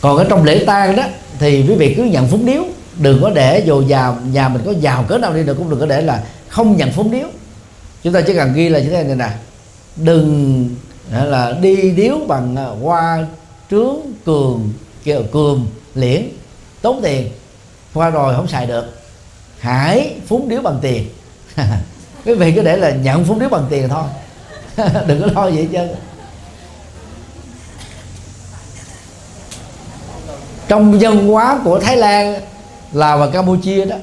S1: Còn ở trong lễ tang đó, thì quý vị cứ nhận phúng điếu, đừng có để dù giàu nhà mình có giàu cỡ nào đi được cũng đừng có để là không nhận phúng điếu. Chúng ta chỉ cần ghi là như thế này nè, đừng là đi điếu bằng à, hoa, trướng, cường, kiểu cường liễn, tốn tiền. Qua rồi không xài được. Hãy phúng điếu bằng tiền. quý vị cứ để là nhận phúng điếu bằng tiền thôi. Đừng có lo vậy chứ. Trong dân hóa của thái lan, lào và campuchia đó,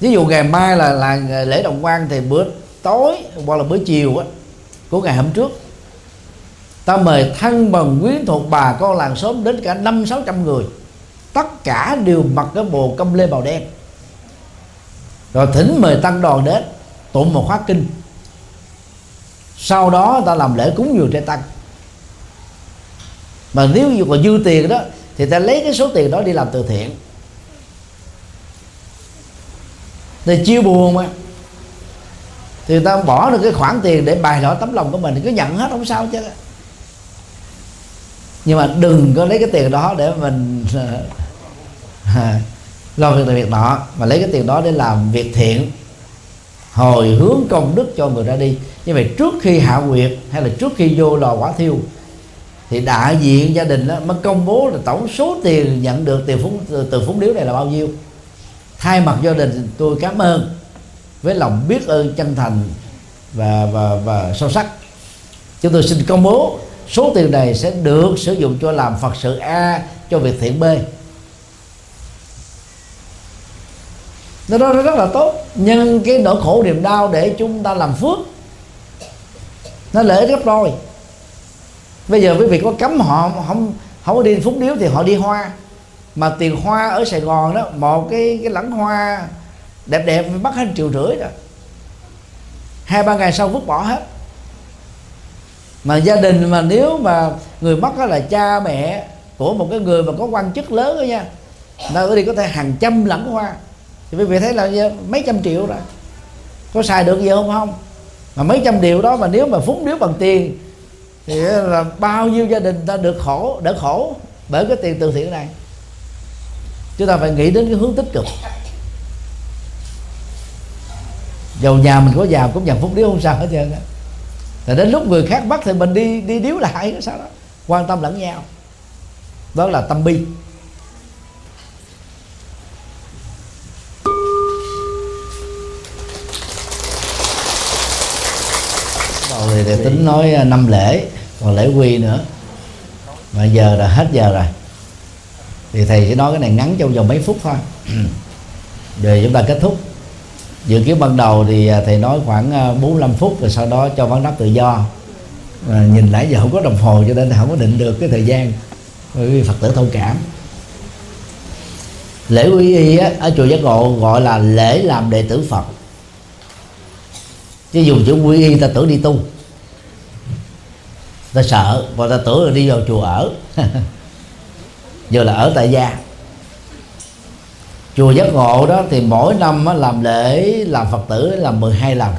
S1: ví dụ ngày mai là là lễ đồng quan thì bữa tối, hoặc là bữa chiều á, của ngày hôm trước, ta mời thân bằng quyến thuộc bà con làng xóm đến cả năm sáu trăm người. Tất cả đều mặc cái bộ công lê màu đen. Rồi thỉnh mời tăng đoàn đến tụng một khóa kinh. Sau đó ta làm lễ cúng dường trai tăng. Mà nếu như còn dư tiền đó, thì ta lấy cái số tiền đó đi làm từ thiện. Thì chia buồn mà. Thì ta bỏ được cái khoản tiền để bày tỏ tấm lòng của mình, thì cứ nhận hết, không sao chứ. Nhưng mà đừng có lấy cái tiền đó để mình, lo việc này việc nọ, mà lấy cái tiền đó để làm việc thiện hồi hướng công đức cho người ra đi. Như vậy trước khi hạ nguyệt hay là trước khi vô lò quả thiêu, thì đại diện gia đình đó mới công bố là tổng số tiền nhận được từ phúng từ phúng điếu này là bao nhiêu. Thay mặt gia đình, tôi cảm ơn, với lòng biết ơn chân thành và và và sâu sắc. Chúng tôi xin công bố, số tiền này sẽ được sử dụng cho làm phật sự a, cho việc thiện b. nó đó rất là tốt. Nhân cái nỗi khổ niềm đau để chúng ta làm phước, nó lợi gấp đôi. Bây giờ quý vị có cấm họ không không có đi phúng điếu thì họ đi hoa. Mà tiền hoa ở sài gòn đó, một cái cái lẵng hoa đẹp đẹp mất hết triệu rưỡi rồi hai, ba ngày sau vứt bỏ hết. Mà gia đình mà nếu mà người mất đó là cha, mẹ của một cái người mà có quan chức lớn đó nha nó đi có thể hàng trăm lẵng hoa thì quý vị thấy là mấy trăm triệu rồi có xài được gì không? Không. Mà mấy trăm triệu đó mà nếu mà phúng điếu bằng tiền, thì là bao nhiêu gia đình ta được khổ, đỡ khổ bởi cái tiền từ thiện này. Chúng ta phải nghĩ đến cái hướng tích cực. Dầu nhà mình có giàu cũng nhận phúc điếu không sao hết trơn á. Thì đến lúc người khác bắt thì mình đi đi điếu lại sao đó. Quan tâm lẫn nhau. Đó là tâm bi. Thì tính nói à, năm lễ còn lễ quy nữa. Mà giờ là hết giờ rồi. Thì thầy sẽ nói cái này ngắn trong vòng mấy phút thôi. Rồi chúng ta kết thúc. Dự kiến ban đầu thì à, thầy nói khoảng 45 à, phút rồi sau đó cho vấn đáp tự do. À, nhìn nãy giờ không có đồng hồ cho nên không có định được cái thời gian. Bởi vì phật tử thông cảm. Lễ quy y á, ở chùa giác ngộ gọi là lễ làm đệ tử phật. Chứ dùng chữ quy y ta tưởng đi tu ta sợ và ta tưởng là đi vào chùa ở. Giờ là ở tại gia. Chùa giác ngộ đó thì mỗi năm làm lễ làm phật tử là 12 lần.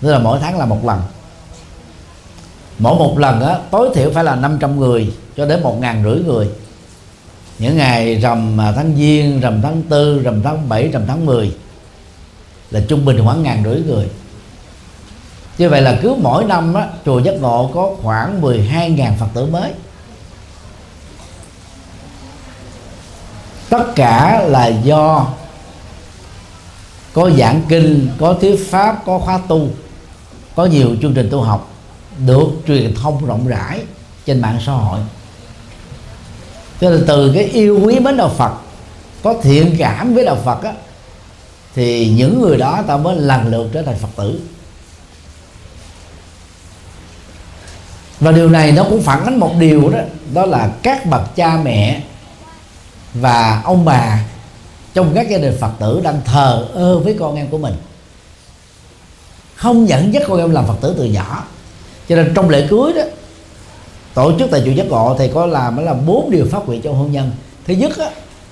S1: Tức là mỗi tháng là một lần. Mỗi một lần á, tối thiểu phải là 500 người cho đến một ngàn rưỡi người. Những ngày rằm à, tháng giêng rằm tháng tư rằm tháng 7 rằm tháng 10 là trung bình khoảng ngàn rưỡi người như vậy là cứ mỗi năm á, chùa giác ngộ có khoảng 12.000 phật tử mới. Tất cả là do có giảng kinh có thuyết pháp có khóa tu có nhiều chương trình tu học được truyền thông rộng rãi trên mạng xã hội. Cho nên từ cái yêu quý mến đạo Phật có thiện cảm với đạo Phật á thì những người đó ta mới lần lượt trở thành Phật tử và điều này nó cũng phản ánh một điều đó đó là các bậc cha mẹ và ông bà trong các gia đình phật tử đang thờ ơ với con em của mình. Không dẫn dắt con em làm phật tử từ nhỏ. Cho nên trong lễ cưới đó tổ chức tại chùa giác ngộ thì có làm là bốn điều phát nguyện trong hôn nhân. Thứ nhất đó,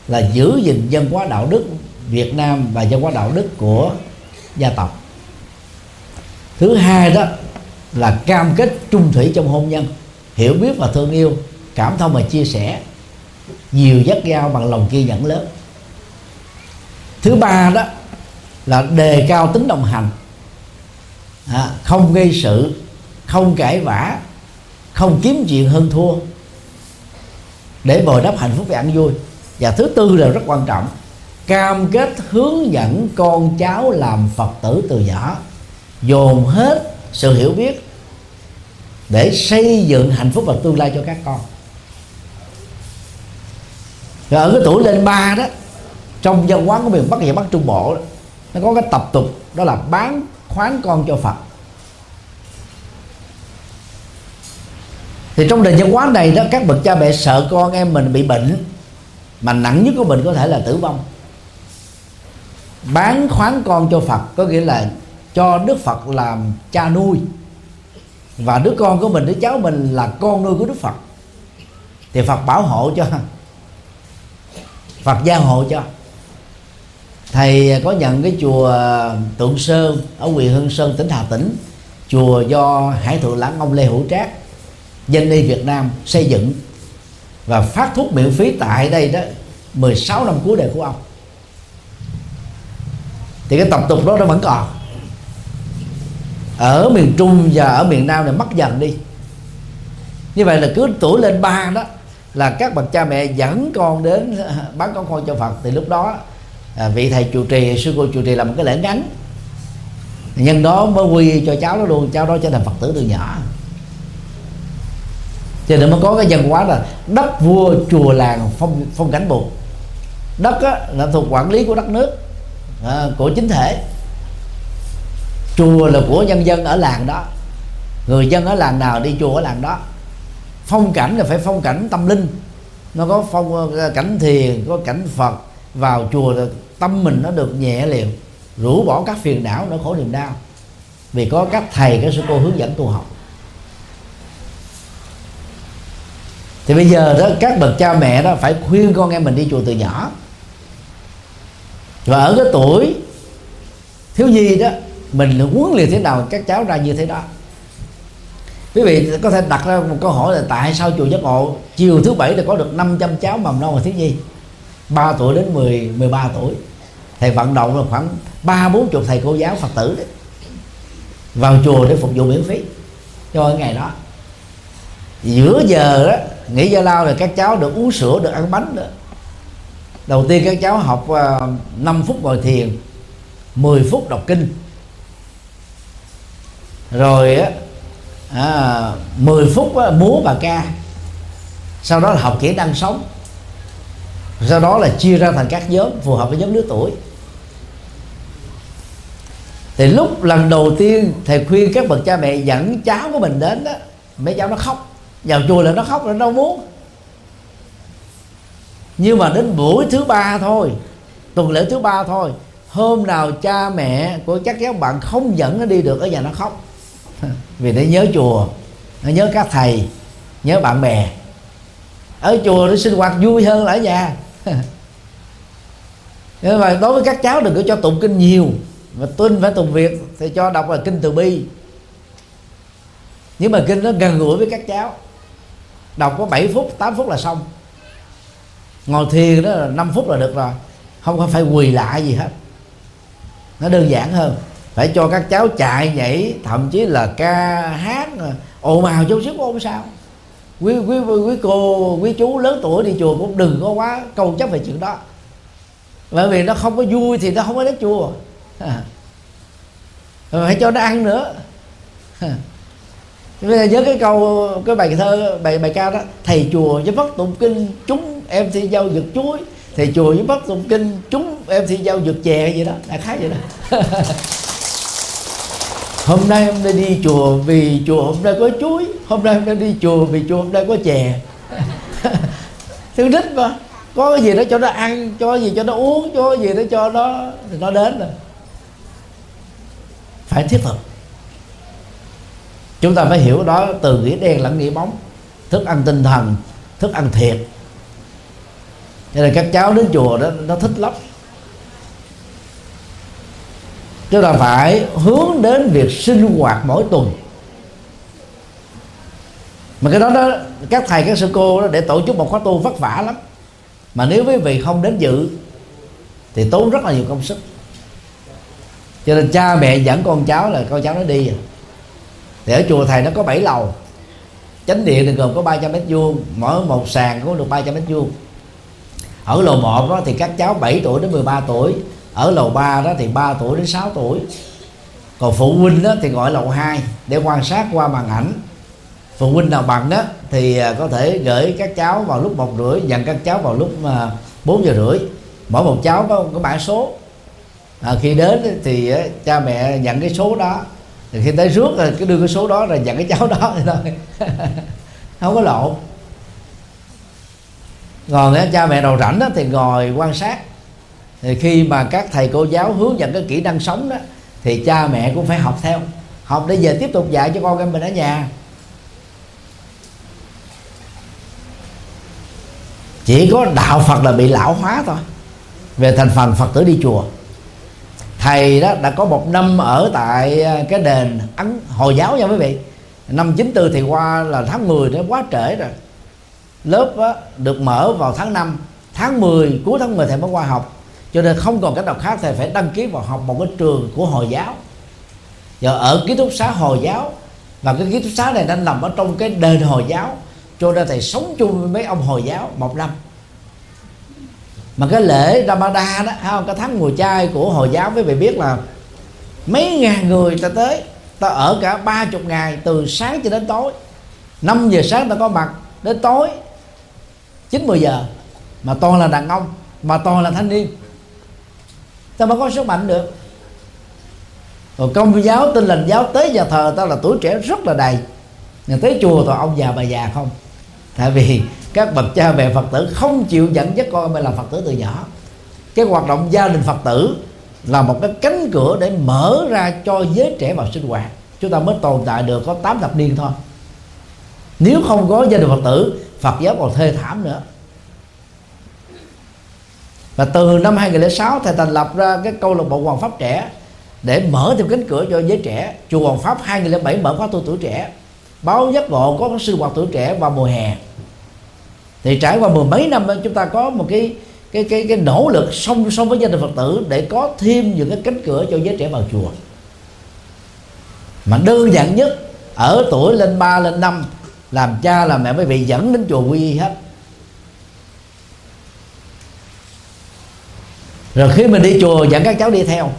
S1: là giữ gìn dân hóa đạo đức Việt Nam và dân hóa đạo đức của gia tộc. Thứ hai đó là cam kết trung thủy trong hôn nhân hiểu biết và thương yêu cảm thông và chia sẻ nhiều dắt dao bằng lòng kiên nhẫn lớn. Thứ ba đó là đề cao tính đồng hành. À, không gây sự không cãi vã không kiếm chuyện hơn thua. Để bồi đắp hạnh phúc và ăn vui. Và thứ tư là rất quan trọng cam kết hướng dẫn con cháu làm phật tử từ nhỏ dồn hết sự hiểu biết để xây dựng hạnh phúc và tương lai cho các con. Rồi ở cái tuổi lên ba đó trong văn quán của miền bắc và bắc trung bộ đó, nó có cái tập tục đó là bán khoán con cho phật. Thì trong nền văn hóa này đó các bậc cha mẹ sợ con em mình bị bệnh mà nặng nhất của mình có thể là tử vong. Bán khoán con cho phật có nghĩa là cho đức phật làm cha nuôi. Và đứa con của mình, đứa cháu mình là con nuôi của đức phật. Thì phật bảo hộ cho. Phật gia hộ cho. Thầy có nhận cái chùa tượng sơn ở huyện hương sơn, tỉnh hà tĩnh, chùa do hải thượng lãng ông lê hữu trác, dân đi việt nam xây dựng. Và phát thuốc miễn phí tại đây đó 16 năm cuối đời của ông. Thì cái tập tục đó nó vẫn còn ở miền trung và ở miền nam này mất dần đi. Như vậy là cứ tuổi lên ba đó là các bậc cha mẹ dẫn con đến bán con con cho phật. Thì lúc đó à, vị thầy chủ trì sư cô chủ trì làm một cái lễ ngắn. Nhân đó mới quy cho cháu đó luôn cháu đó trở thành phật tử từ nhỏ. Cho nên mới có cái văn hóa là đất vua chùa làng phong phong cảnh buộc đất á, là thuộc quản lý của đất nước à, của chính thể chùa là của nhân dân ở làng đó. Người dân ở làng nào đi chùa ở làng đó. Phong cảnh là phải phong cảnh tâm linh. Nó có phong ờ, cảnh thiền, có cảnh phật. Vào chùa là tâm mình nó được nhẹ liền rũ bỏ các phiền não, nó khổ niềm đau. Vì có các thầy, các sư cô hướng dẫn tu học. Thì bây giờ đó, các bậc cha mẹ đó phải khuyên con em mình đi chùa từ nhỏ. Và ở cái tuổi thiếu nhi đó mình huấn luyện thế nào các cháu ra như thế đó. Quý vị có thể đặt ra một câu hỏi là tại sao chùa giác ngộ chiều thứ bảy là có được 500 cháu mầm non và thiếu nhi 3 tuổi đến 10 13 tuổi. Thầy vận động là khoảng ba bốn chục thầy cô giáo phật tử đấy vào chùa để phục vụ miễn phí. Cho ngày đó giữa giờ đó nghỉ giờ lao là các cháu được uống sữa được ăn bánh nữa đầu tiên các cháu học à, uh, 5 phút ngồi thiền 10 phút đọc kinh rồi á à, 10 phút á, múa và ca. Sau đó là học kỹ năng sống. Sau đó là chia ra thành các nhóm phù hợp với nhóm lứa tuổi. Thì lúc lần đầu tiên thầy khuyên các bậc cha mẹ dẫn cháu của mình đến đó mấy cháu nó khóc. Vào chùa là nó khóc là nó đâu muốn. Nhưng mà đến buổi thứ ba thôi tuần lễ thứ ba thôi hôm nào cha mẹ của các cháu bạn không dẫn nó đi được ở nhà nó khóc. vì nó nhớ chùa, nó nhớ các thầy, nhớ bạn bè. Ở chùa nó sinh hoạt vui hơn là ở nhà. Nhưng mà đối với các cháu đừng có cho tụng kinh nhiều, mà tuân phải tụng việc thì cho đọc là kinh từ bi. Nhưng mà kinh nó gần gũi với các cháu. Đọc có 7 phút 8 phút là xong. Ngồi thiền đó là 5 phút là được rồi. Không có phải quỳ lại gì hết. Nó đơn giản hơn phải cho các cháu chạy nhảy thậm chí là ca hát ồn ào chút xíu không sao. Quý, quý quý cô quý chú lớn tuổi đi chùa cũng đừng có quá câu chấp về chuyện đó. Bởi vì nó không có vui thì nó không có đến chùa. À. phải cho nó ăn nữa. À. bây giờ nhớ cái câu cái bài thơ bài bài ca đó. Thầy chùa với bất tụng kinh chúng em thi giao giật chuối. Thầy chùa với bất tụng kinh chúng em thi giao giật chè vậy đó. Đại khái vậy đó. hôm nay hôm nay đi chùa vì chùa hôm nay có chuối. Hôm nay hôm nay đi chùa vì chùa hôm nay có chè. Thương thích mà. Có cái gì đó cho nó ăn, cho cái gì cho nó uống, cho cái gì đó cho nó, thì nó đến rồi. Phải thiết thực. Chúng ta phải hiểu đó, từ nghĩa đen lẫn nghĩa bóng. Thức ăn tinh thần, thức ăn thiệt. Cho nên các cháu đến chùa đó, nó thích lắm chúng ta phải hướng đến việc sinh hoạt mỗi tuần. Mà cái đó đó, các thầy, các sư cô đó để tổ chức một khóa tu vất vả lắm. Mà nếu quý vị không đến dự, thì tốn rất là nhiều công sức. Cho nên cha mẹ dẫn con cháu là con cháu nó đi à. thì ở chùa thầy nó có 7 lầu. Chánh điện thì gồm có 300 mét vuông mỗi một sàn cũng được 300 mét vuông. Ở lầu 1 đó thì các cháu 7 tuổi đến 13 tuổi ở lầu 3 đó thì 3 tuổi đến 6 tuổi. Còn phụ huynh đó thì gọi lầu 2 để quan sát qua màn ảnh. Phụ huynh nào bằng đó thì à, có thể gửi các cháu vào lúc một rưỡi dặn các cháu vào lúc à, bốn giờ rưỡi. Mỗi một cháu có có mã số. À, khi đến thì à, cha mẹ nhận cái số đó. Thì khi tới rước rồi cứ đưa cái số đó rồi nhận cái cháu đó thì thôi. Không có lộn. Còn cha mẹ đầu rảnh đó, thì ngồi quan sát thì khi mà các thầy cô giáo hướng dẫn cái kỹ năng sống đó thì cha mẹ cũng phải học theo. Học để về tiếp tục dạy cho con em mình ở nhà. Chỉ có đạo phật là bị lão hóa thôi. Về thành phần phật tử đi chùa. Thầy đó đã có một năm ở tại à, cái đền ấn hồi giáo nha quý vị. Năm 94 thì qua là tháng 10 nó quá trễ rồi. Lớp đó, được mở vào tháng 5 tháng 10 cuối tháng 10 thầy mới qua học cho nên không còn cách nào khác thầy phải đăng ký vào học một cái trường của hồi giáo. Giờ ở ký túc xá hồi giáo, và cái ký túc xá này đang nằm ở trong cái đền hồi giáo, cho nên thầy sống chung với mấy ông hồi giáo một năm. Mà cái lễ Ramadan đó không? Cái tháng mùa chay của hồi giáo với vị biết là mấy ngàn người ta tới, ta ở cả ba chục ngày, từ sáng cho đến tối. 5 giờ sáng ta có mặt, đến tối 9 10 giờ. Mà toàn là đàn ông, mà toàn là thanh niên ta mới có sức mạnh được? Còn công giáo, tin lành giáo tới nhà thờ ta là tuổi trẻ rất là đầy. Nhà tới chùa toàn ông già bà già không? Tại vì các bậc cha mẹ phật tử không chịu dẫn dắt con mình làm phật tử từ nhỏ. Cái hoạt động gia đình phật tử là một cái cánh cửa để mở ra cho giới trẻ vào sinh hoạt. Chúng ta mới tồn tại được, có 8 thập niên thôi. Nếu không có gia đình phật tử, phật giáo còn thê thảm nữa và từ năm 2006 thầy thành lập ra cái câu lạc bộ hoàng pháp trẻ để mở thêm cánh cửa cho giới trẻ. Chùa hoàng pháp 2007 mở khóa tu tuổi trẻ. Báo giác ngộ có sư hoạt tuổi trẻ vào mùa hè. Thì trải qua mười mấy năm, chúng ta có một cái cái cái cái nỗ lực song song với gia đình phật tử để có thêm những cái cánh cửa cho giới trẻ vào chùa. Mà đơn giản nhất, ở tuổi lên 3 lên 5 làm cha, làm mẹ mới bị dẫn đến chùa quy y hết. Rồi khi mình đi chùa dẫn các cháu đi theo.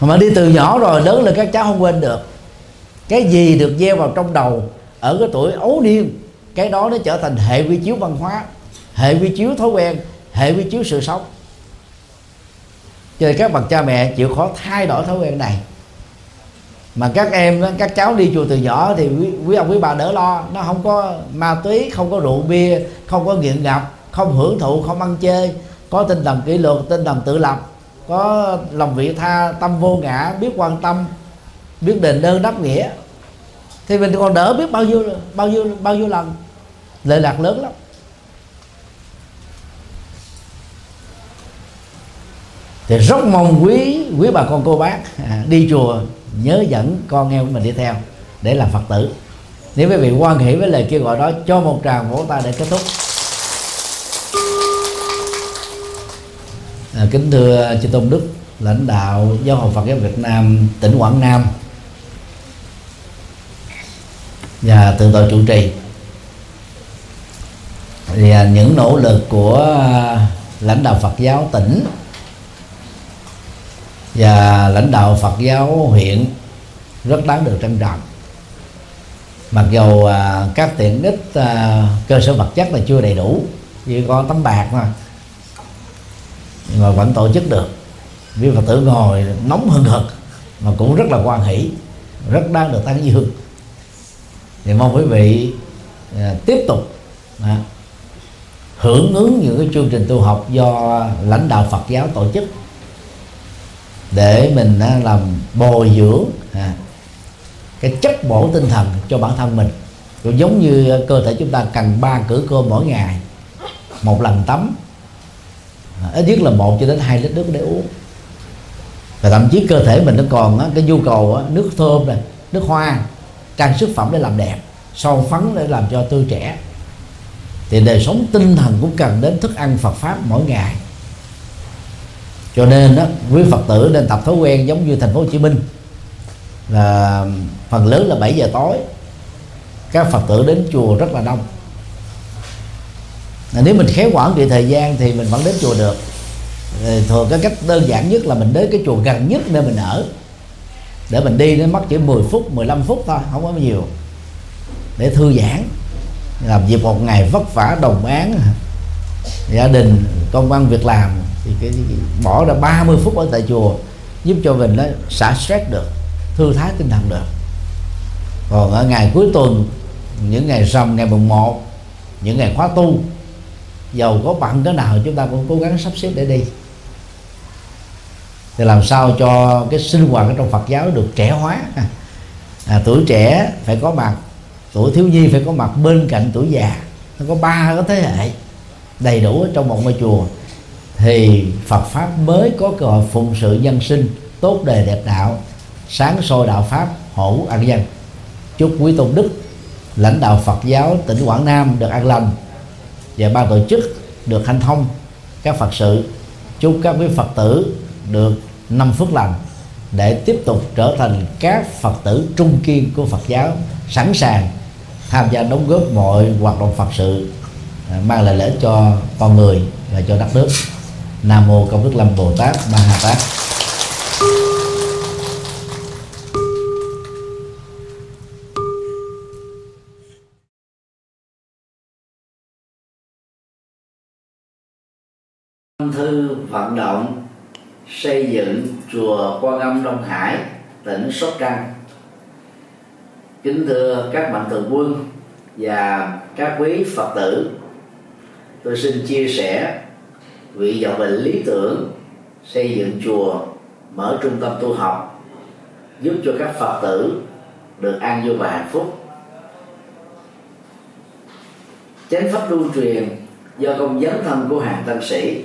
S1: Mà đi từ nhỏ rồi lớn lên các cháu không quên được. Cái gì được gieo vào trong đầu ở cái tuổi ấu niên cái đó nó trở thành hệ quy chiếu văn hóa hệ quy chiếu thói quen hệ quy chiếu sự sống. Cho nên các bậc cha mẹ chịu khó thay đổi thói quen này. Mà các em các cháu đi chùa từ nhỏ thì quý, quý ông quý bà đỡ lo nó không có ma túy không có rượu bia không có nghiện ngập không hưởng thụ không ăn chơi có tinh thần kỷ luật tinh thần tự lập. Có lòng vị tha tâm vô ngã biết quan tâm biết đền đơn đáp nghĩa. Thì mình còn đỡ biết bao nhiêu bao nhiêu bao nhiêu lần. Lệ lạc lớn lắm. Thì rất mong quý quý bà con cô bác à, đi chùa nhớ dẫn con em của mình đi theo để làm phật tử. Nếu quý vị quan hệ với lời kêu gọi đó cho một tràng vỗ tay để kết thúc. À, kính thưa chư tôn đức lãnh đạo giáo hội phật giáo việt nam tỉnh quảng nam. Và tự tội chủ trì. Thì à, những nỗ lực của à, lãnh đạo Phật giáo tỉnh và lãnh đạo Phật giáo huyện rất đáng được trân trọng. Mặc dù à, các tiện ích cơ sở vật chất là chưa đầy đủ chỉ có tấm bạc mà mà vẫn tổ chức được. Vì Phật tử ngồi nóng hừng hực mà cũng rất là quan hỷ rất đáng được tán dương. Thì mong quý vị à, tiếp tục à, hưởng ứng những cái chương trình tu học do lãnh đạo Phật giáo tổ chức để mình à, làm bồi dưỡng à, cái chất bổ tinh thần cho bản thân mình. Cũng giống như cơ thể chúng ta cần ba cử cơm mỗi ngày một lần tắm ít nhất là một cho đến hai lít nước để uống. Và thậm chí cơ thể mình nó còn á, cái nhu cầu á, nước thơm này nước hoa trang sức phẩm để làm đẹp son phấn để làm cho tươi trẻ. Thì đời sống tinh thần cũng cần đến thức ăn Phật pháp mỗi ngày. Cho nên đó quý Phật tử nên tập thói quen giống như thành phố Hồ Chí Minh. Là phần lớn là 7 giờ tối. Các Phật tử đến chùa rất là đông nếu mình khéo quản trị thời gian thì mình vẫn đến chùa được. Ờ, thường cái cách đơn giản nhất là mình đến cái chùa gần nhất nơi mình ở. Để mình đi nó mất chỉ 10 phút 15 phút thôi không có nhiều. Để thư giãn làm việc một ngày vất vả đồng án gia đình công văn, việc làm thì cái, cái bỏ ra 30 phút ở tại chùa giúp cho mình nó xả stress được thư thái tinh thần được. Còn ở ngày cuối tuần những ngày rằm ngày mùng 1 những ngày khóa tu giàu có bận cái nào chúng ta cũng cố gắng sắp xếp để đi. Thì làm sao cho cái sinh hoạt ở trong Phật giáo được trẻ hóa? À, tuổi trẻ phải có mặt tuổi thiếu nhi phải có mặt bên cạnh tuổi già. Nó có ba cái thế hệ đầy đủ ở trong một ngôi chùa. Thì Phật pháp mới có cơ hội phụng sự dân sinh tốt đề đẹp đạo sáng soi đạo pháp hữu an dân. Chúc quý tôn đức lãnh đạo Phật giáo tỉnh Quảng Nam được an lành và ban tổ chức được hanh thông. Các Phật sự, chúc các quý Phật tử được năm phước lành để tiếp tục trở thành các Phật tử trung kiên của Phật giáo, sẵn sàng tham gia đóng góp mọi hoạt động Phật sự à, mang lại lợi ích cho con người và cho đất nước. Nam mô Công Đức Lâm Bồ Tát Ma Ha Tát. Thư vận động xây dựng chùa Quan Âm Đông Hải, tỉnh Sóc Trăng. Kính thưa các mạnh thường quân và các quý phật tử, tôi xin chia sẻ vị vọng bệnh lý tưởng xây dựng chùa mở trung tâm tu học, giúp cho các phật tử được an vui và hạnh phúc. Chánh pháp lưu truyền do công dấn thân của hàng tăng sĩ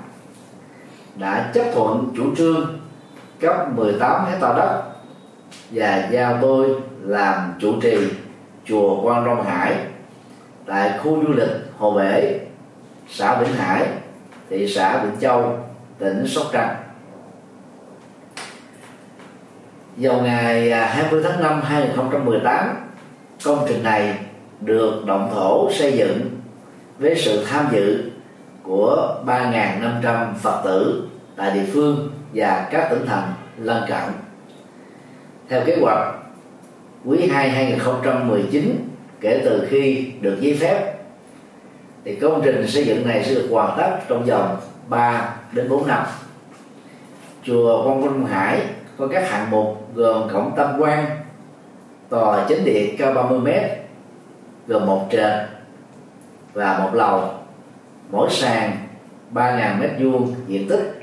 S1: đã chấp thuận chủ trương cấp 18 hecta đất và giao tôi làm chủ trì chùa Quan Long Hải tại khu du lịch Hồ Bể, xã Vĩnh Hải, thị xã Vĩnh Châu, tỉnh Sóc Trăng. Vào ngày à, 20 tháng 5 2018, công trình này được động thổ xây dựng với sự tham dự của 3.500 Phật tử tại địa phương và các tỉnh thành lân cận. Theo kế hoạch, quý 2 2019 kể từ khi được giấy phép thì công trình xây dựng này sẽ được hoàn tất trong vòng 3 đến 4 năm. Chùa Quang Vinh Hải có các hạng mục gồm cổng tam quan, tòa chính điện cao 30 m gồm một trệt và một lầu mỗi sàn 3.000 mét vuông diện tích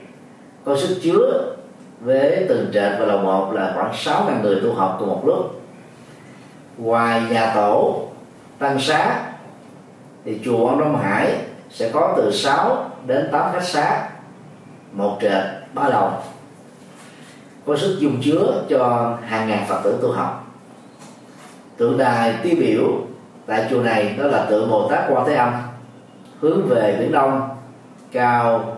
S1: có sức chứa với từng trệt và lầu một là khoảng 6.000 người tu học cùng một lúc. Ngoài nhà tổ, tăng xá, thì chùa Ông Đông Hải sẽ có từ 6 đến 8 khách xá, một trệt, ba lầu. Có sức dung chứa cho hàng ngàn phật tử tu học. Tượng đài tiêu biểu tại chùa này đó là tượng Bồ Tát Quan Thế Âm, hướng về biển đông, cao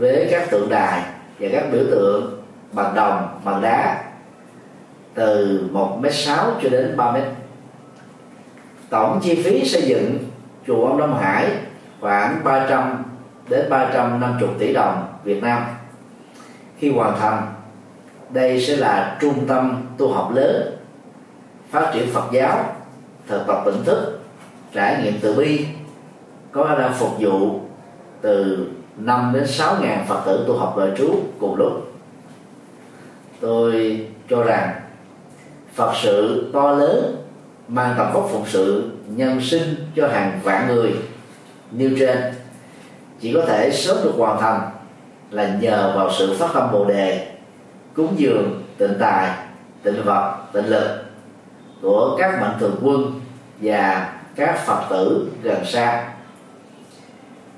S1: với các tượng đài và các biểu tượng bằng đồng, bằng đá từ 1 m sáu cho đến 3 m tổng chi phí xây dựng chùa ông Đông Hải khoảng 300 đến 350 tỷ đồng Việt Nam. Khi hoàn thành, đây sẽ là trung tâm tu học lớn, phát triển Phật giáo, thực tập tỉnh thức, trải nghiệm từ bi, có khả năng phục vụ từ 5 đến 6 ngàn Phật tử tu học đời trú cùng lúc. Tôi cho rằng Phật sự to lớn mang tầm vóc phụng sự nhân sinh cho hàng vạn người nêu trên chỉ có thể sớm được hoàn thành là nhờ vào sự phát tâm bồ đề, cúng dường, tịnh tài, tịnh vật, tịnh lực của các mạnh thường quân và các phật tử gần xa